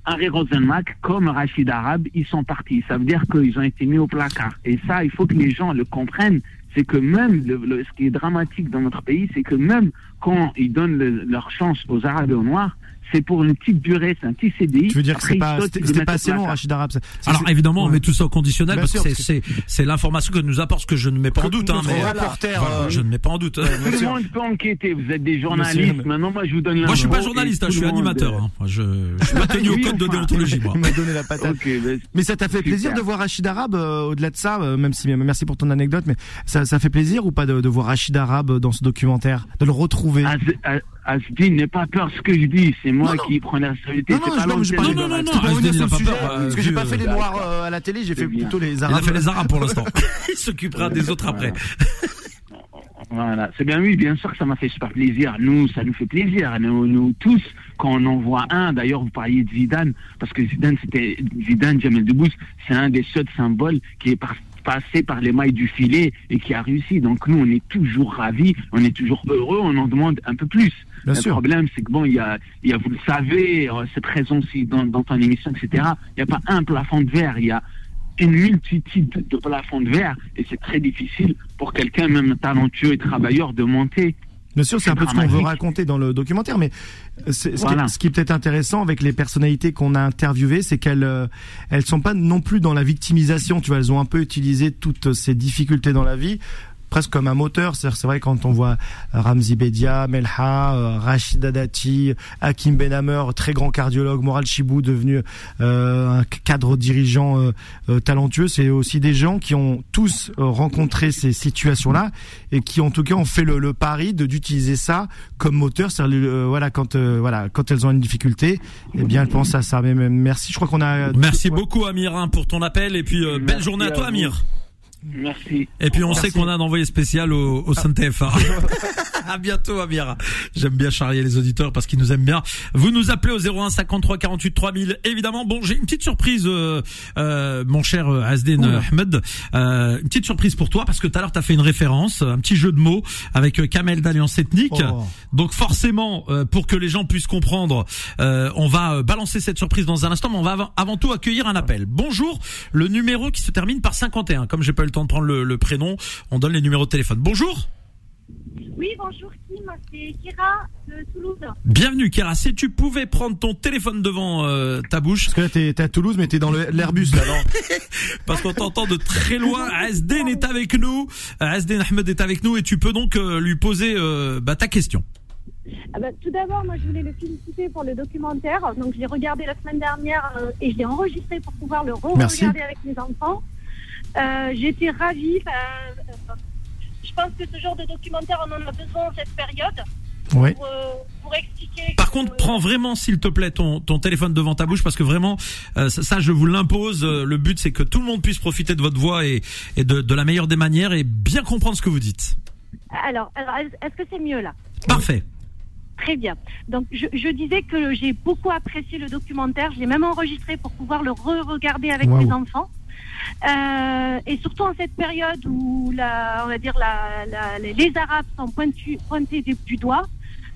Harry Rosenmack, comme Rachid Arabe, ils sont partis. Ça veut dire qu'ils ont été mis au placard. Et ça, il faut que les gens le comprennent. C'est que même, ce qui est dramatique dans notre pays, c'est que même quand ils donnent le- leur chance aux Arabes et aux Noirs, c'est pour une petite durée, c'est un petit CDI. Tu veux dire que Après, c'est ils pas, pas assez long. Rachid c'est- Alors c'est- évidemment, on met tout ça au conditionnel Bien parce sûr, que c'est c'est c'est l'information que nous apporte, ce que je ne mets pas en doute. Hein, mais reporter, Voilà, euh, je ne mets pas en doute. Tout le monde peut enquêter. Vous êtes des journalistes. Monsieur, Maintenant, moi, je vous donne Moi, je suis pas journaliste, hein, je suis animateur. euh, hein. Je, je suis pas tenu au code de déontologie, moi. Il m'a donné la patate. Ben, Mais ça t'a fait plaisir de voir Rachid Arabe euh, au-delà de ça, euh, même si merci pour ton anecdote, mais ça, ça fait plaisir ou pas de, voir Rachid Arabe dans ce documentaire, de le retrouver? Az- Asdin, n'aie pas peur de ce que je dis. C'est moi Non, non. qui prends la responsabilité. Non, non, pas non, non, non, non, Asdin, pas peur, euh, parce que j'ai pas fait les euh, noirs euh, à la télé, j'ai fait bien. plutôt les Il a arabes. fait les arabes pour l'instant. Il s'occupera des autres après. Voilà, c'est bien oui, bien sûr que ça m'a fait super plaisir. Nous, ça nous fait plaisir. Nous, nous tous, quand on en voit un, d'ailleurs, vous parliez de Zidane, parce que Zidane, c'était Zidane, Jamel Debbouze, c'est un des seuls symboles qui est par- passé par les mailles du filet et qui a réussi. Donc nous, on est toujours ravis, on est toujours heureux, on en demande un peu plus. Bien le sûr. problème, c'est que bon, il y a, y a, vous le savez, euh, c'est présent aussi dans, dans ton émission, etc. Il n'y a pas un plafond de verre, il y a une multitude de plafonds de verre et c'est très difficile pour quelqu'un, même talentueux et travailleur, de monter. Bien sûr, c'est un peu ce qu'on veut raconter dans le documentaire, mais c'est- ce, Voilà. qui, ce qui est peut-être intéressant avec les personnalités qu'on a interviewées, c'est qu'elles euh, elles sont pas non plus dans la victimisation. Tu vois, elles ont un peu utilisé toutes ces difficultés dans la vie presque comme un moteur. C'est-à-dire, C'est vrai quand on voit Ramzi Bedia, Melha, euh, Rachida Dati, Hakim Benhamer, très grand cardiologue, Moral Chibou devenu euh, un cadre dirigeant euh, euh, talentueux, c'est aussi des gens qui ont tous euh, rencontré ces situations-là et qui en tout cas ont fait le, le pari de d'utiliser ça comme moteur. C'est-à-dire, euh, voilà quand euh, voilà quand elles ont une difficulté, eh bien elles pensent à ça. Mais, mais merci. Je crois qu'on a Merci Ouais. beaucoup Amir hein, pour ton appel et puis euh, belle journée à à toi vous. Amir. Merci. Et puis on Merci. sait qu'on a un envoyé spécial au, au Saint TF1. à bientôt Amir. J'aime bien charrier les auditeurs parce qu'ils nous aiment bien. Vous nous appelez au 01 53 48 3000. Évidemment, bon, j'ai une petite surprise, euh, euh, mon cher euh, Asden Oula. Ahmed. Euh, une petite surprise pour toi parce que tout à l'heure t'as fait une référence, un petit jeu de mots avec euh, Kamel d'Alliance Ethnique. Oh. Donc forcément, euh, pour que les gens puissent comprendre, euh, on va balancer cette surprise dans un instant, mais on va avant, avant tout accueillir un appel. Bonjour, le numéro qui se termine par 51. Comme j'ai pas eu le temps de prendre le, le prénom, on donne les numéros de téléphone. Bonjour, Oui, bonjour Kim, c'est Kira de Toulouse. bienvenue Kira. Si tu pouvais prendre ton téléphone devant euh, ta bouche, Parce que là t'es t'es à Toulouse, mais t'es dans l'Airbus là. non parce qu'on t'entend de très loin. Asden est avec nous, Asden Ahmed est avec nous et tu peux donc euh, lui poser euh, bah, ta question. Ah bah, tout d'abord, moi, je voulais le féliciter pour le documentaire. Donc, je l'ai regardé la semaine dernière euh, et je l'ai enregistré pour pouvoir le Merci. re-regarder avec mes enfants. Euh, J'étais ravie. Enfin, euh, je pense que ce genre de documentaire, on en a besoin en cette période Ouais. pour, euh, pour expliquer. Par que- contre, prends vraiment, s'il te plaît, ton, ton téléphone devant ta bouche parce que vraiment, euh, ça, ça, je vous l'impose. Euh, Le but, c'est que tout le monde puisse profiter de votre voix et, et de, de la meilleure des manières et bien comprendre ce que vous dites. Alors, alors est-ce que c'est mieux là? Parfait. Très bien. Donc, je, je disais que j'ai beaucoup apprécié le documentaire. Je l'ai même enregistré pour pouvoir le re-regarder avec mes enfants. Euh, et surtout en cette période où, la, on va dire, la, la- les, Arabes sont pointés du, doigt.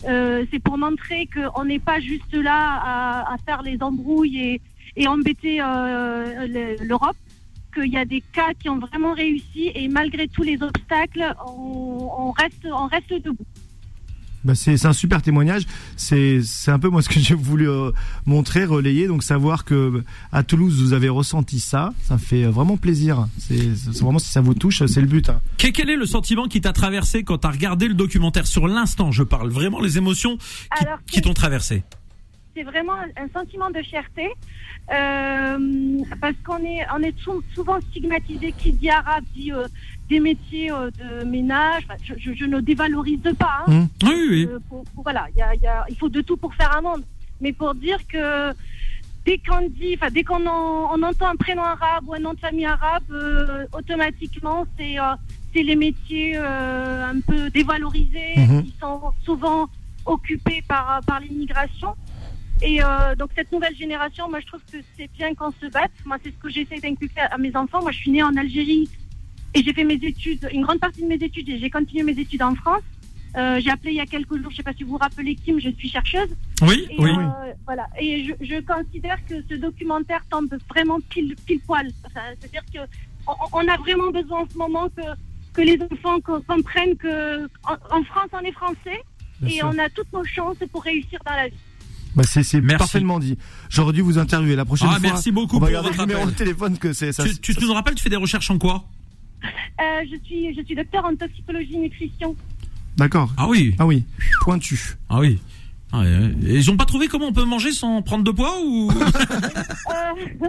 Euh, c'est pour montrer qu'on n'est pas juste là à, faire les embrouilles et, embêter euh, le- l'Europe, qu'il y a des cas qui ont vraiment réussi et malgré tous les obstacles, on reste, on reste debout. Bah c'est c'est un super témoignage. C'est c'est un peu moi ce que j'ai voulu euh, montrer, relayer. Donc savoir que euh, à Toulouse vous avez ressenti ça, ça me fait euh, vraiment plaisir. C'est c'est vraiment si ça vous touche, c'est le but. hein. Que- Quel est le sentiment qui t'a traversé quand t'as regardé le documentaire sur l'instant? Je parle vraiment les émotions qui, Alors, qui t'ont traversé. c'est vraiment un, sentiment de fierté euh, parce qu'on est on est sou- souvent stigmatisé qui dit arabe dit euh, des métiers euh, de ménage Enfin, je, je- je ne dévalorise pas hein. Oui, oui. Pour- pour- voilà il y a- il y a- il faut de tout pour faire un monde mais pour dire que dès qu'on dit enfin dès qu'on en- on entend un prénom arabe ou un nom de famille arabe euh, automatiquement c'est euh, c'est les métiers euh, un peu dévalorisés Mhm. qui sont souvent occupés par par l'immigration et donc cette nouvelle génération, moi je trouve que c'est bien qu'on se batte. Moi c'est ce que j'essaie d'inculquer à mes enfants. Moi je suis née en Algérie et j'ai fait mes études, une grande partie de mes études et j'ai continué mes études en France. Euh, j'ai appelé il y a quelques jours, je sais pas si vous vous rappelez Kim, je suis chercheuse. Oui, Et, oui. euh, voilà. Et je, je considère que ce documentaire tombe vraiment pile, pile poil. Enfin, C'est-à-dire que on, on a vraiment besoin en ce moment que, que les enfants co- comprennent que en, en France on est français Bien et sûr. on a toutes nos chances pour réussir dans la vie. Bah c'est parfaitement dit. J'aurais dû vous interviewer la prochaine Ah, fois. merci beaucoup On va pour votre numéro appel. de téléphone que c'est ça. Tu, tu ça- nous rappelles, tu fais des recherches en quoi? Euh, je suis je suis docteur en toxicologie nutrition. D'accord. Ah oui, Ah oui, pointu. ah oui. Ah, ouais, ouais. Et ils ont pas trouvé comment on peut manger sans prendre de poids ou? Euh,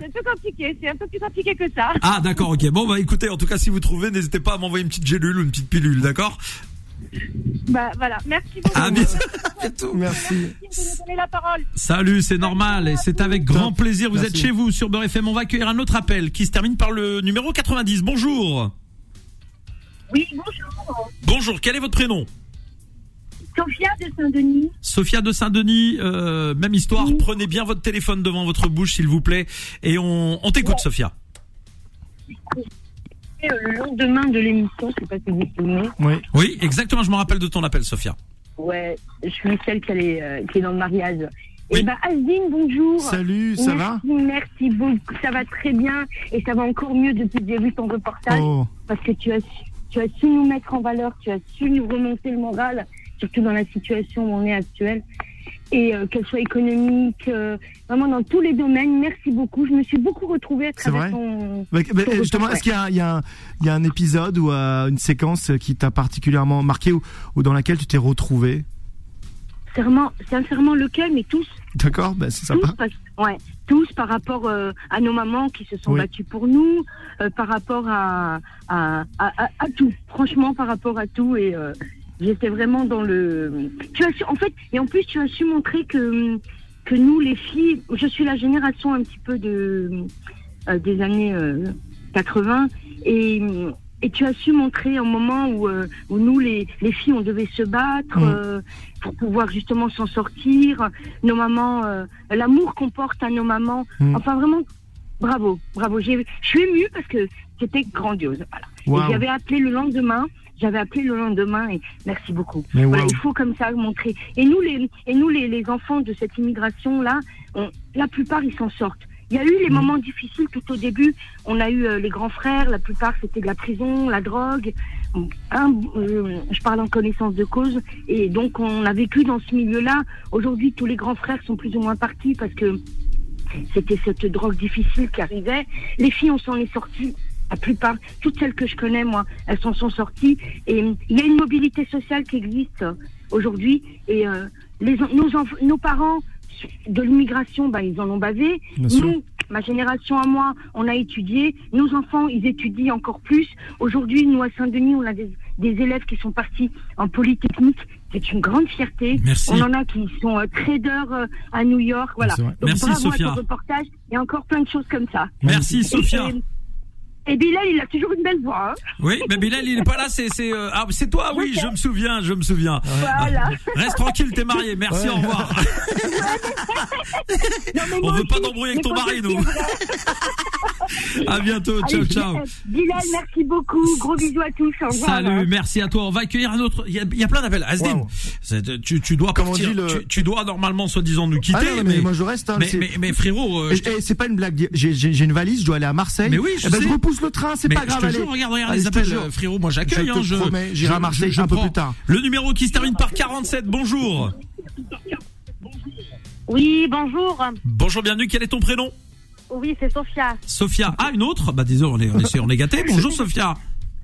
c'est un peu compliqué, c'est un peu plus compliqué que ça. Ah d'accord, ok. Bon bah écoutez, en tout cas si vous trouvez, n'hésitez pas à m'envoyer une petite gélule ou une petite pilule, d'accord? Bah voilà, merci beaucoup. Ah, bien- Merci. Merci de me donner la parole. Salut, c'est normal et c'est avec grand plaisir. Vous Merci. êtes chez vous sur Beurre FM. On va accueillir un autre appel qui se termine par le numéro 90. Bonjour. Oui, bonjour. Bonjour. Quel est votre prénom? Sophia de Saint-Denis. Sophia de Saint-Denis. euh, même histoire. Oui. Prenez bien votre téléphone devant votre bouche, s'il vous plaît, et on, on t'écoute, Sophia. Euh, le lendemain de l'émission, je sais pas si vous vous souvenez. Oui. Oui, exactement. Je me rappelle de ton appel, Sophia. Ouais, je suis celle qui, allait, euh, qui est dans le mariage. Oui. Et bah, Asdine, bonjour. Salut, ça va merci, merci beaucoup. Ça va très bien et ça va encore mieux depuis que j'ai vu ton reportage Oh, parce que tu as, su, tu as su nous mettre en valeur, tu as su nous remonter le moral, surtout dans la situation où on est actuelle. Et euh, qu'elle soit économique, euh, vraiment dans tous les domaines. Merci beaucoup. Je me suis beaucoup retrouvée à C'est travers vrai ton. Bah, bah, Ton justement, est-ce qu'il y a, un- y, y a épisode ou euh, une séquence qui t'a particulièrement marqué ou, ou dans laquelle tu t'es retrouvé Sincèrement, sincèrement lequel, mais tous. D'accord, bah, c'est tous, sympa. parce- ouais, tous par rapport à nos mamans qui se sont Oui. battues pour nous, par rapport à, à, à, à- à tout, franchement par rapport à tout. Et j'étais vraiment dans le. Tu as su, en fait, et en plus tu as su montrer que que nous les filles, je suis la génération un petit peu de euh, des années euh, 80 et et tu as su montrer un moment où, euh, où nous, les, les filles, on devait se battre Mm. euh, pour pouvoir justement s'en sortir. Nos mamans, euh, l'amour qu'on porte à nos mamans. Mm. Enfin, vraiment, bravo, bravo. Je suis émue parce que c'était grandiose. Voilà. Et j'avais appelé le lendemain. J'avais appelé le lendemain et merci beaucoup. Voilà, il faut comme ça montrer. Et nous, les, et nous, les, les enfants de cette immigration-là, on- la plupart, ils s'en sortent. Il y a eu les Mm. moments difficiles tout au début. On a eu euh, les grands frères, la plupart c'était de la prison, la drogue. Un, euh, je parle en connaissance de cause. Et donc on a vécu dans ce milieu-là. Aujourd'hui, tous les grands frères sont plus ou moins partis parce que c'était cette drogue difficile qui arrivait. Les filles, on s'en est sortis La plupart, toutes celles que je connais, moi, elles s'en sont sorties. Et euh, il y a une mobilité sociale qui existe euh, aujourd'hui. Et euh, les, nos, parents de l'immigration, bah, ils en ont bavé. Nous, ma génération à moi, on a étudié. Nos enfants, ils étudient encore plus. Aujourd'hui, nous, à Saint-Denis, on a des, des élèves qui sont partis en polytechnique. C'est une grande fierté. Merci. On en a qui sont euh, traders euh, à New York. Voilà. Donc, Merci, bravo Sophia. à ton reportage. Il y a encore plein de choses comme ça. Merci Sophia. Et, et Bilal, il a toujours une belle voix. hein. Oui, mais Bilal, il est pas là, c'est c'est euh, ah, c'est toi, oui, je me souviens, je me souviens. Voilà. Reste tranquille, t'es marié. Merci, Ouais. au revoir. Non, mais On moi veut pas aussi, d'embrouille avec ton mari, nous. À bientôt, ciao Allez, ciao. Bilal, merci beaucoup. Gros bisous à tous. Au revoir. Salut, merci à toi. On va accueillir un autre. Il y a, il y a plein d'appels. Asdin, Wow. tu, tu dois Comme on partir. dit, le- tu, tu dois normalement, soi-disant, nous quitter. Ah non, mais, moi je reste. Hein, mais, c'est- mais, mais frérot, euh, te- et c'est pas une blague. J'ai- une valise, je dois aller à Marseille. Mais oui, je Eh ben, sais. je repousse le train, c'est pas je grave. te allez. jure, regarde, regarde Allez, les je appels, euh, frérot. Moi, j'accueille. Je hein, promets, j'irai à Marseille un peu plus tard. Le numéro qui se termine par 47. Bonjour. Oui, bonjour. Bonjour, bienvenue. Quel est ton prénom? Oui, c'est Sophia. Sophia. Ah, une autre? Bah, désolé, on est, on est, on est gâtés. Bonjour, Sophia.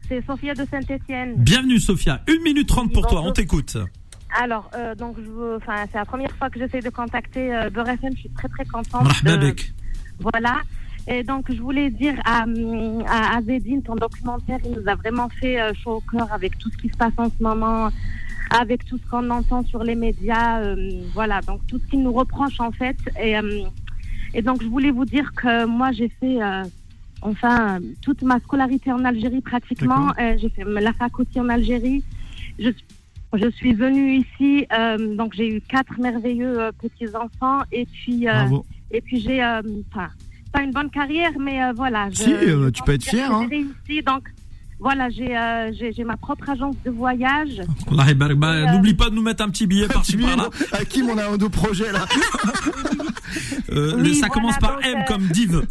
C'est Sophia de Saint-Étienne. Bienvenue, Sophia. Une minute trente pour toi. On t'écoute. Alors, euh, donc, je enfin, c'est la première fois que j'essaie de contacter euh, Beurre FM. Je suis très très contente. Marhaba de-. Voilà. Et donc, je voulais dire à, à, à Zedine, ton documentaire, il nous a vraiment fait euh, chaud au cœur avec tout ce qui se passe en ce moment, avec tout ce qu'on entend sur les médias. euh, voilà, donc tout ce qu'il nous reproche en fait. Et, euh, et donc, je voulais vous dire que moi, j'ai fait, euh, enfin, toute ma scolarité en Algérie pratiquement. Euh, j'ai fait la fac aussi en Algérie. Je, je suis venue ici, euh, donc j'ai eu quatre merveilleux euh, petits-enfants. Et puis, euh, et puis j'ai, euh, enfin, pas une bonne carrière, mais euh, voilà. Je, Si, euh, tu peux être que hein. J'ai réussi, donc voilà, j'ai, euh, ma propre agence de voyage. Bah, euh, N'oublie pas de nous mettre un petit billet par-ci par-là. À qui on a un deux projets là Euh, Oui, le- ça voilà, commence par donc, M euh, comme div.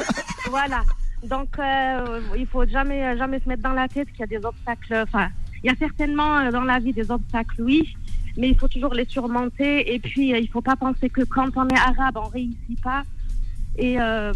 Voilà. Donc, euh, il faut jamais, jamais se mettre dans la tête qu'il y a des obstacles. Enfin, il y a certainement dans la vie des obstacles, oui, mais il faut toujours les surmonter. Et puis, il faut pas penser que quand on est arabe, on réussit pas. Et, euh,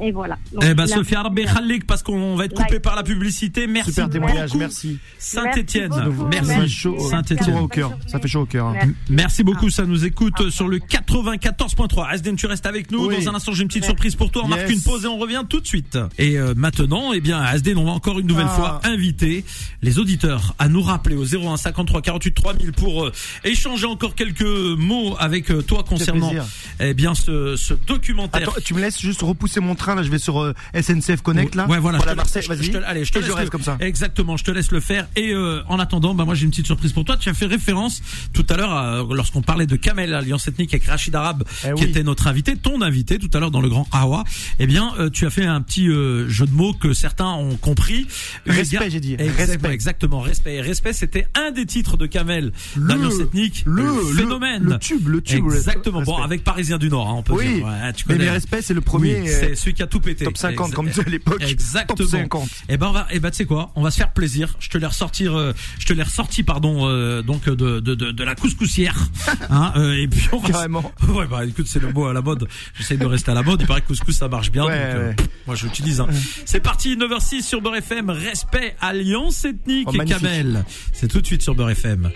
et voilà. Donc, Eh ben, la- Sophia Rabbi Khalik, parce qu'on va être coupé Like. par la publicité. Merci Super témoignage, beaucoup. merci. Saint-Étienne. Merci beaucoup. Ça fait Merci. chaud au cœur. Ça fait chaud au cœur. hein. Merci. Merci beaucoup, ça nous écoute sur le 94.3. Asden, tu restes avec nous. Oui. Dans un instant, j'ai une petite surprise pour toi. On marque une pause et on revient tout de suite. Et euh, maintenant, eh bien, Asden, on va encore une nouvelle Ah. fois inviter les auditeurs à nous rappeler au 01 53 48 3000 pour euh, échanger encore quelques mots avec euh, toi concernant eh bien ce, ce documentaire. Attends, tu me laisses juste repousser mon train là, je vais sur euh, SNCF Connect là. Ouais, voilà. je te- Marseille, vas-y. je te- allez, je te laisse je reste le- comme ça. Exactement, je te laisse le faire. Et euh, en attendant, bah moi j'ai une petite surprise pour toi. Tu as fait référence tout à l'heure à- lorsqu'on parlait de Kamel, alliance ethnique avec Rachid Arabe, Eh qui oui. était notre invité, ton invité tout à l'heure dans le Grand Awa. Eh bien, euh, tu as fait un petit euh, jeu de mots que certains ont compris. Respect, j'ai dit. Exactement, Respect. exactement, respect. Et respect, c'était un des titres de Kamel, l'alliance ethnique, le, le phénomène. le tube, le tube. Exactement. Bon, avec Parisien du Nord, hein, on peut Oui. dire. Ouais, tu Mais connais. C'est le premier. Oui, euh, c'est celui qui a tout pété. top 50, Ex- comme tu à l'époque. Exactement. Top 50. Eh ben, on va, eh ben, tu sais quoi, on va se faire plaisir. Je te l'ai ressorti, euh, je te l'ai ressorti, pardon, euh, donc de, de, de, de la couscoussière, hein, euh, et puis on va. Carrément. Ouais, bah, écoute, c'est le mot à la mode. J'essaie de rester à la mode. Il paraît que couscous ça marche bien. Ouais, donc, euh, ouais. moi, j'utilise. Hein. C'est parti, 9h06 sur Beurre FM. Respect, alliance ethnique Oh, et. Kamel. C'est tout de suite sur Beurre FM.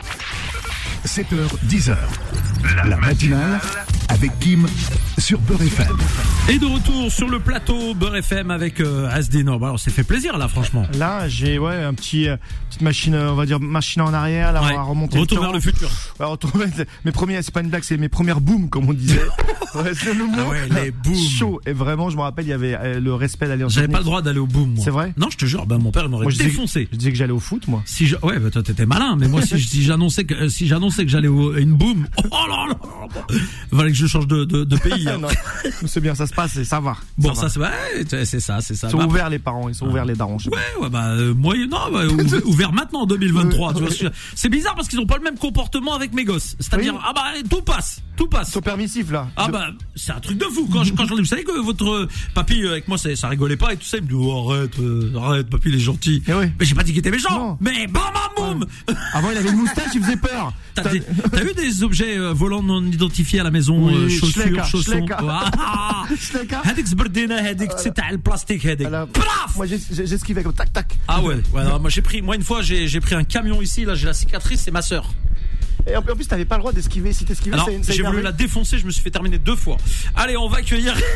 7h, 10h. La matinale avec Kim sur Beurre FM. Et de retour sur le plateau Beurre FM avec euh, bah, on s'est fait plaisir là, franchement. Là, j'ai ouais un petit euh, petite machine, euh, on va dire machine en arrière. Là, Ouais. on va remonter. Retour le vers le futur. Ouais, retrouver mes premiers, c'est pas une blague, c'est mes premières booms comme on disait. ouais, c'est le mot. Ah ouais, les booms. Chaud. Et vraiment, je me rappelle, il y avait euh, le respect d'Alliance. J'avais pas le droit d'aller au boom. moi. C'est vrai Non, je te jure. Ben mon père il m'aurait Moi, je disais, défoncé. je disais que j'allais au foot, moi. Si je, ouais, bah, toi t'étais malin, mais moi si, si j'annonçais que euh, si j'annonçais que j'allais à une boom, oh là là, il fallait que je change de, de, de pays. hein. c'est bien, ça se passe et ça va. Bon, va. ça c'est ouais, c'est ça, c'est ça. Ils sont Bah, ouverts les parents, ils sont ouverts les darons. je sais pas. Ouais, ouais, bah, euh, non, bah, ouvert, ouvert maintenant, en 2023, tu vois. c'est- C'est bizarre parce qu'ils ont pas le même comportement avec mes gosses. C'est-à-dire, Oui. ah bah, tout passe, tout passe. Ils sont permissifs là. Ah bah c'est un truc de fou. Quand, je, quand j'en vous savez que votre euh, papy euh, avec moi ça, rigolait pas et tout ça, il me dit oh, arrête, euh, arrête, papy il est gentil. Eh oui. Mais j'ai pas dit qu'il était méchant. Mais bam bam ah. boum. Avant il avait une moustache, il faisait peur. T'as, vu des objets volants non identifiés à la maison, oui, euh, chaussures, Schleka, chaussons. plastique, Moi j'esquivais comme tac tac. Ah ouais. ouais moi j'ai pris, moi une fois j'ai, j'ai pris un camion ici là, j'ai la cicatrice, c'est ma sœur. Et en plus t'avais pas le droit d'esquiver. Si t'esquivais, j'ai voulu la défoncer, je me suis fait terminer deux fois. Allez, on va accueillir.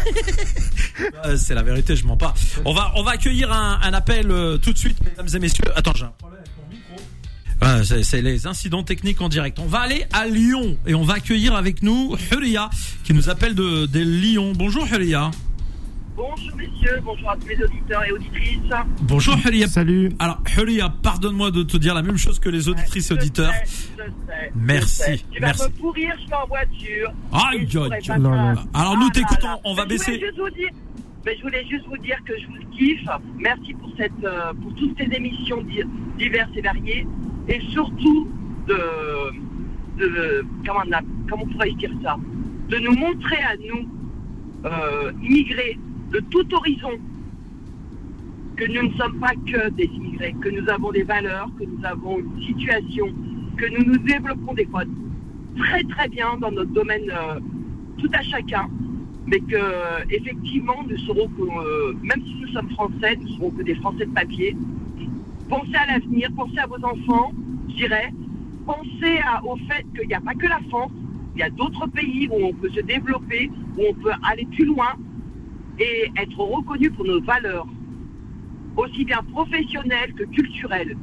Euh, C'est la vérité, je mens pas. On va, on va accueillir un, un appel euh, tout de suite, mesdames et messieurs. Attends, j'ai un problème avec mon micro. Voilà, c'est les incidents techniques en direct. On va aller à Lyon et on va accueillir avec nous Huria qui nous appelle de, de Lyon. Bonjour Huria. Bonjour messieurs, bonjour à tous les auditeurs et auditrices. Bonjour Huria. Salut. Alors Huria, pardonne-moi de te dire la même chose que les auditrices et Je auditeurs. sais, je sais, je Merci, sais. Tu vas merci. me pourrir, je suis en voiture. Aïe, je aïe. Non, non. Alors, nous Ah t'écoutons, on va Mais je voulais baisser. juste vous dire- Mais je voulais juste vous dire que je vous kiffe. Merci pour cette, euh, pour toutes ces émissions di- diverses et variées, et surtout de, de comment, on a- comment pourrais-je dire ça, de nous montrer à nous, euh, immigrés de tout horizon, que nous ne sommes pas que des immigrés, que nous avons des valeurs, que nous avons une situation, que nous nous développons des fois très très bien dans notre domaine euh, tout à chacun, mais que effectivement nous serons que, euh, même si nous sommes français, nous serons que des français de papier. Pensez à l'avenir, pensez à vos enfants, je dirais. Pensez au fait qu'il n'y a pas que la France, il y a d'autres pays où on peut se développer, où on peut aller plus loin et être reconnu pour nos valeurs, aussi bien professionnelles que culturelles.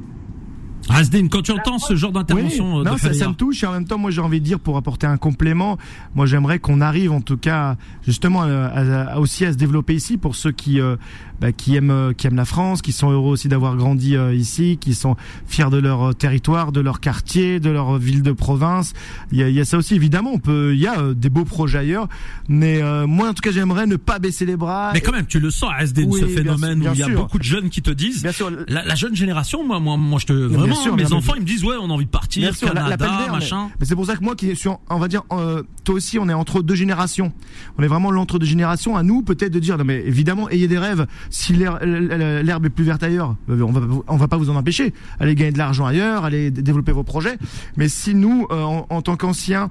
Asdine, quand tu entends ce genre d'intervention Oui, euh, ça, ça me touche et en même temps, moi j'ai envie de dire pour apporter un complément, moi j'aimerais qu'on arrive en tout cas justement à, à- à- aussi à se développer ici pour ceux qui euh, bah, qui aiment euh, qui aiment la France, qui sont heureux aussi d'avoir grandi euh, ici, qui sont fiers de leur euh, territoire, de leur quartier, de leur ville de province. Il y a, il y a ça aussi évidemment. On peut, il y a euh, des beaux projets ailleurs, mais euh, moi en tout cas j'aimerais ne pas baisser les bras. Mais quand même, tu le sens, Asdin, Oui, ce bien phénomène où il y a sûr. beaucoup de jeunes qui te disent. Bien sûr, La, la jeune génération, moi, moi, moi, je te vraiment, sûr, mes enfants, ils me disent ouais, on a envie de partir, Bien Canada, mais- machin. Mais, c'est pour ça que moi qui suis, on va dire, euh, toi aussi, on est entre deux générations. On est vraiment l'entre deux générations. À nous, peut-être de dire, non mais évidemment, ayez des rêves. Si l'herbe est plus verte ailleurs, euh, on va, on va pas vous en empêcher. Allez gagner de l'argent ailleurs, allez développer vos projets. Mais si nous, euh, en, en tant qu'anciens,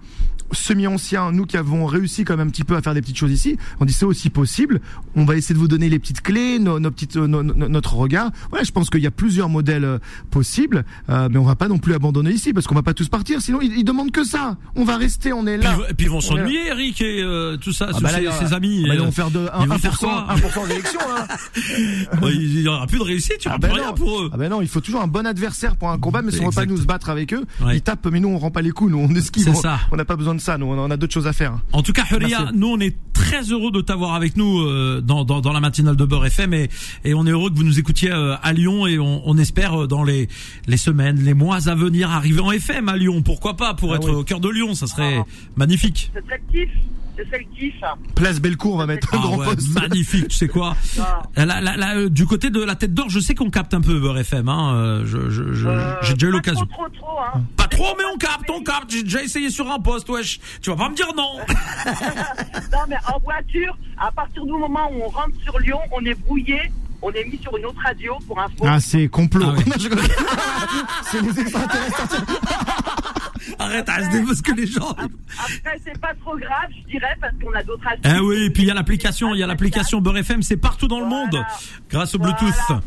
semi-anciens, nous qui avons réussi quand même un petit peu à faire des petites choses ici, on dit c'est aussi possible. On va essayer de vous donner les petites clés, nos, nos petites, euh, nos- notre regard. Ouais, je pense qu'il y a plusieurs modèles euh, possibles, euh, mais on va pas non plus abandonner ici parce qu'on va pas tous partir. Sinon, ils, ils demandent que ça. On va rester, on est Puis, là. et puis ils vont est s'ennuyer, Eric et euh, tout ça, Ah bah là, ses, amis. Ah bah, ils euh, vont faire de 1%, ils vont faire quoi 1% d'élection. Hein. bah, il y aura plus de réussite, tu Ah n'auras plus rien non. pour eux. Ah ben non, il faut toujours un bon adversaire pour un combat, mais si on veut pas nous se battre avec eux, Ouais. ils tapent, mais nous on rend pas les coups, nous on esquive. C'est on- ça. On n'a pas besoin de ça, nous on a d'autres choses à faire. En tout cas, Huria, nous on est très heureux de t'avoir avec nous euh, dans, dans, dans la matinale de Beurre FM et, et on est heureux que vous nous écoutiez euh, à Lyon et on, on espère euh, dans les, les semaines, les mois à venir arriver en FM à Lyon. Pourquoi pas pour Ah être oui. au cœur de Lyon, ça serait Ah. magnifique. C'est ça le kiff, c'est ça le kiff. Place Bellecour, on va mettre un Ah grand ouais, poste. magnifique, tu sais quoi Ah. Là, là, là, euh, Du côté de la tête d'or, je sais qu'on capte un peu Beurre FM. Hein, euh, je, je, je- Euh, j'ai déjà eu pas l'occasion. Trop, trop, trop, hein. Pas trop, mais on capte, on capte. J'ai déjà essayé sur un poste, wesh. Tu vas pas me dire non. Non, mais en voiture, à partir du moment où on rentre sur Lyon, on est brouillé, on est mis sur une autre radio pour info. Ah, c'est complot. Ah ouais. C'est les extraterrestres. Arrête, Asdé, parce que les gens. Après, c'est pas trop grave, je dirais, parce qu'on a d'autres. Ah oui, et puis il y a l'application, il y a l'application Beurre FM, c'est partout dans le monde, grâce au Voilà. Bluetooth.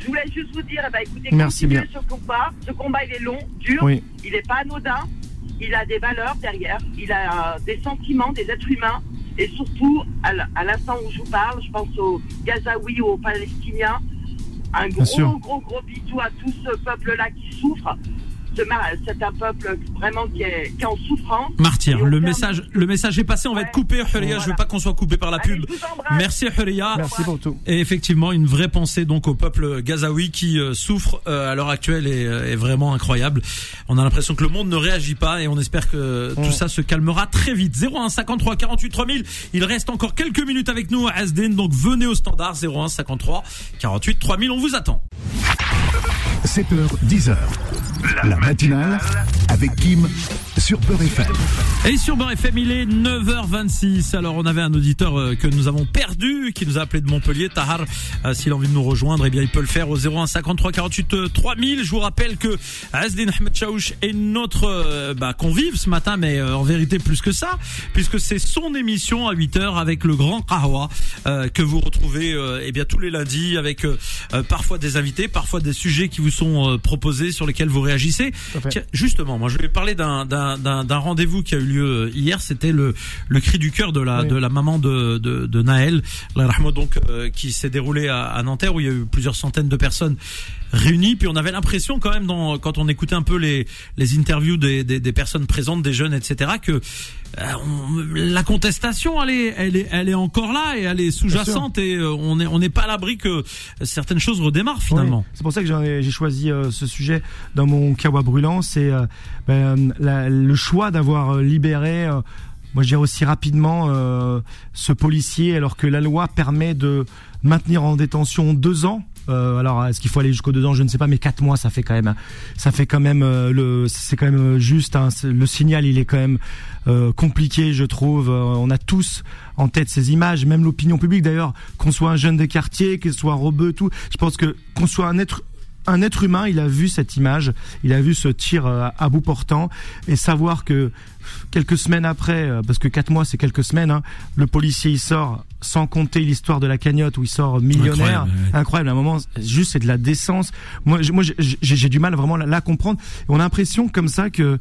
Je voulais juste vous dire, eh ben, écoutez, Merci continuez bien. ce combat. Ce combat, il est long, dur, Oui. il n'est pas anodin, il a des valeurs derrière, il a euh, des sentiments, des êtres humains, et surtout, à l'instant où je vous parle, je pense aux Gazaouis ou aux Palestiniens, un Bien sûr. gros, gros, gros bisou à tout ce peuple-là qui souffre. C'est un peuple vraiment qui est, qui est en souffrance. Martyr, le message, le message est passé, on va être coupé, Huria, je veux Voilà. pas qu'on soit coupé par la Allez, pub. Merci Huria. Merci pour tout. Et effectivement, une vraie pensée donc au peuple gazaoui qui euh, souffre euh, à l'heure actuelle est, euh, est vraiment incroyable. On a l'impression que le monde ne réagit pas et on espère que tout Mm. ça se calmera très vite. 01 53 48 3000. Il reste encore quelques minutes avec nous à Asdin, donc venez au standard 01 53 48 3000. On vous attend. 7h, 10h. La matinale avec Kim sur Beurre. Et sur Beurre il est 9h26. Alors, on avait un auditeur euh, que nous avons perdu, qui nous a appelé de Montpellier, Tahar. Euh, S'il a envie de nous rejoindre, eh bien, il peut le faire au 01 53 48 3000. Je vous rappelle que Azdin Ahmed Chaouch est notre euh, bah, convive ce matin, mais euh, en vérité plus que ça, puisque c'est son émission à 8h avec le grand Kahwa, euh, que vous retrouvez euh, eh bien tous les lundis avec euh, euh, parfois des invités, parfois des sujets qui vous sont euh, proposés sur lesquels vous réagissez. Tiens, justement, moi je vais parler d'un d'un d'un d'un rendez-vous qui a eu lieu euh, hier. C'était le le cri du cœur de la Oui. de la maman de de, de Naël, donc euh, qui s'est déroulé à, à Nanterre où il y a eu plusieurs centaines de personnes réunies. Puis on avait l'impression quand même dans quand on écoutait un peu les les interviews des des, des personnes présentes, des jeunes, etc. que euh, on- la contestation, elle est, elle est, elle est encore là et elle est sous-jacente et euh, on est, on n'est pas à l'abri que certaines choses redémarrent finalement. Oui, C'est pour ça que j'ai choisi euh, ce sujet dans mon brûlant. C'est euh, ben, la- le choix d'avoir euh, libéré, euh, moi je dirais aussi rapidement, euh, ce policier, alors que la loi permet de maintenir en détention deux ans. Euh, alors est-ce qu'il faut aller jusqu'aux deux ans? Je ne sais pas, mais quatre mois, ça fait quand même, ça fait quand même euh, le, c'est quand même euh, juste. le signal, il est quand même euh, compliqué, je trouve. Euh, on a tous en tête ces images, même l'opinion publique d'ailleurs, qu'on soit un jeune des quartiers, qu'il soit rebeu, tout. Je pense que qu'on soit un être un être humain, il a vu cette image, il a vu ce tir euh, à bout portant, et savoir que quelques semaines après, euh, parce que quatre mois c'est quelques semaines, hein, le policier il sort, sans compter l'histoire de la cagnotte où il sort millionnaire, Incroyable, ouais. incroyable, à un moment, juste c'est de la décence. Moi, j'ai- moi j'ai du mal vraiment à la comprendre. On a l'impression comme ça que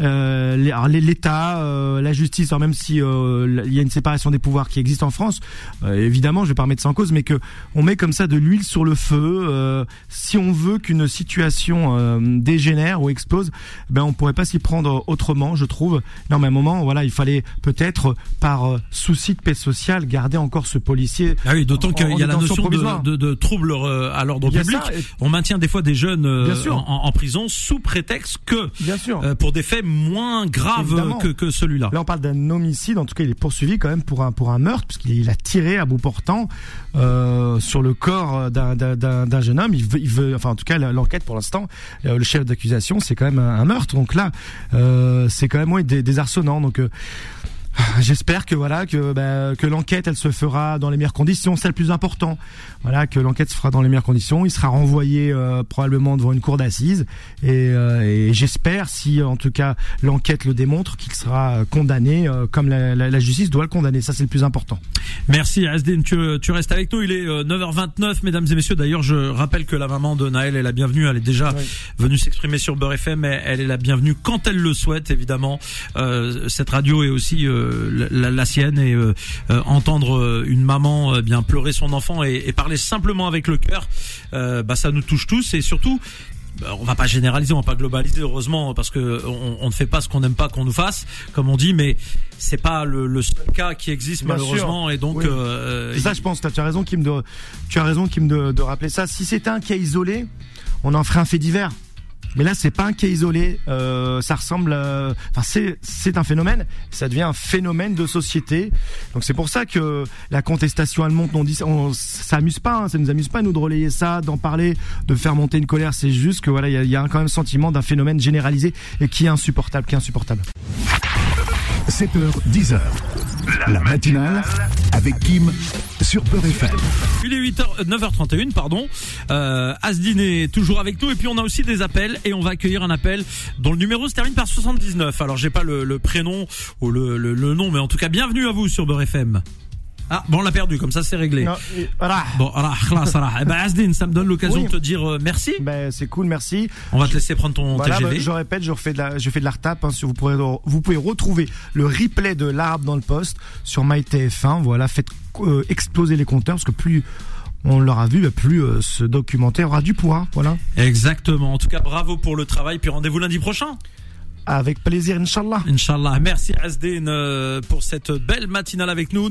euh, l'État, euh, la justice, alors même si euh, il y a une séparation des pouvoirs qui existe en France, euh, évidemment, je vais pas remettre ça en cause, mais que on met comme ça de l'huile sur le feu. euh, si on veut qu'une situation euh, dégénère ou explose, ben on pourrait pas s'y prendre autrement, je trouve. Non, mais à un moment, voilà, il fallait peut-être par souci de paix sociale garder encore ce policier. Ah oui, d'autant qu'il y a la notion de, de, de trouble à l'ordre public. ça, On maintient des fois des jeunes euh, en, en prison sous prétexte que Bien sûr. euh, pour des faits moins graves Évidemment. que, que celui-là. Là, on parle d'un homicide. En tout cas, il est poursuivi quand même pour un pour un meurtre, puisqu'il il a tiré à bout portant euh, sur le corps d'un jeune homme. Il veut, il veut, enfin, en tout cas, l'enquête pour l'instant, euh, le chef d'accusation, c'est quand même un, un meurtre. Donc là, euh, c'est quand même ouais, désarçonnant. Donc euh, J'espère que voilà que bah, que l'enquête elle se fera dans les meilleures conditions, c'est le plus important. Voilà que l'enquête se fera dans les meilleures conditions. Il sera renvoyé euh, probablement devant une cour d'assises et, euh, et j'espère si en tout cas l'enquête le démontre qu'il sera euh, condamné euh, comme la, la- la justice doit le condamner. Ça c'est le plus important. Merci Asdin, tu, tu restes avec nous. Il est euh, 9h29, mesdames et messieurs. D'ailleurs, je rappelle que la maman de Naël est la bienvenue. Elle est déjà Oui. venue s'exprimer sur Beurre FM, mais elle est la bienvenue quand elle le souhaite, évidemment. Euh, cette radio est aussi euh, la, la sienne et euh, euh, entendre euh, une maman euh, bien pleurer son enfant et, et parler simplement avec le cœur, euh, bah ça nous touche tous et surtout. bah, On va pas généraliser, on va pas globaliser, heureusement, parce que on, on ne fait pas ce qu'on n'aime pas qu'on nous fasse, comme on dit, mais c'est pas le, le seul cas qui existe Bien malheureusement, et donc Oui. euh, ça, je pense. Tu as raison, Kim, de, tu as raison, Kim, de, de rappeler ça. Si c'était un cas isolé, on en ferait un fait divers. Mais là, c'est pas un cas isolé. Euh, ça ressemble, à- enfin, c'est c'est un phénomène. Ça devient un phénomène de société. Donc c'est pour ça que la contestation elle monte. On dit, on, ça amuse pas. Hein, ça nous amuse pas nous de relayer ça, d'en parler, de faire monter une colère. C'est juste que voilà, il y a, il y a quand même sentiment d'un phénomène généralisé et qui est insupportable, qui est insupportable. 7h, 10h. La matinale avec Kim sur Beurre FM. Il est 8h, 9h31, pardon. Euh, Asdin est toujours avec nous et puis on a aussi des appels et on va accueillir un appel dont le numéro se termine par 79. Alors j'ai pas le, le prénom ou le, le, le nom, mais en tout cas bienvenue à vous sur Beurre FM. Ah bon, on l'a perdu, comme ça c'est réglé. Non, et- voilà. Bon, alors, khlas, alors. Eh ben, Asdin, ça me donne l'occasion Oui. de te dire euh, merci. Ben c'est cool, merci. On va te laisser prendre ton Voilà, TGV. bah, je répète, je refais de la, je fais de la retape. Hein, si vous pourrez, vous pouvez retrouver le replay de l'arabe dans le poste sur MyTF1. Voilà, faites euh, exploser les compteurs parce que plus on l'aura vu, bah, plus euh, ce documentaire aura du poids. Voilà, Exactement. En tout cas, bravo pour le travail. Puis rendez-vous lundi prochain. avec plaisir, Inch'Allah. Inch'Allah. Merci Asdin euh, pour cette belle matinale avec nous.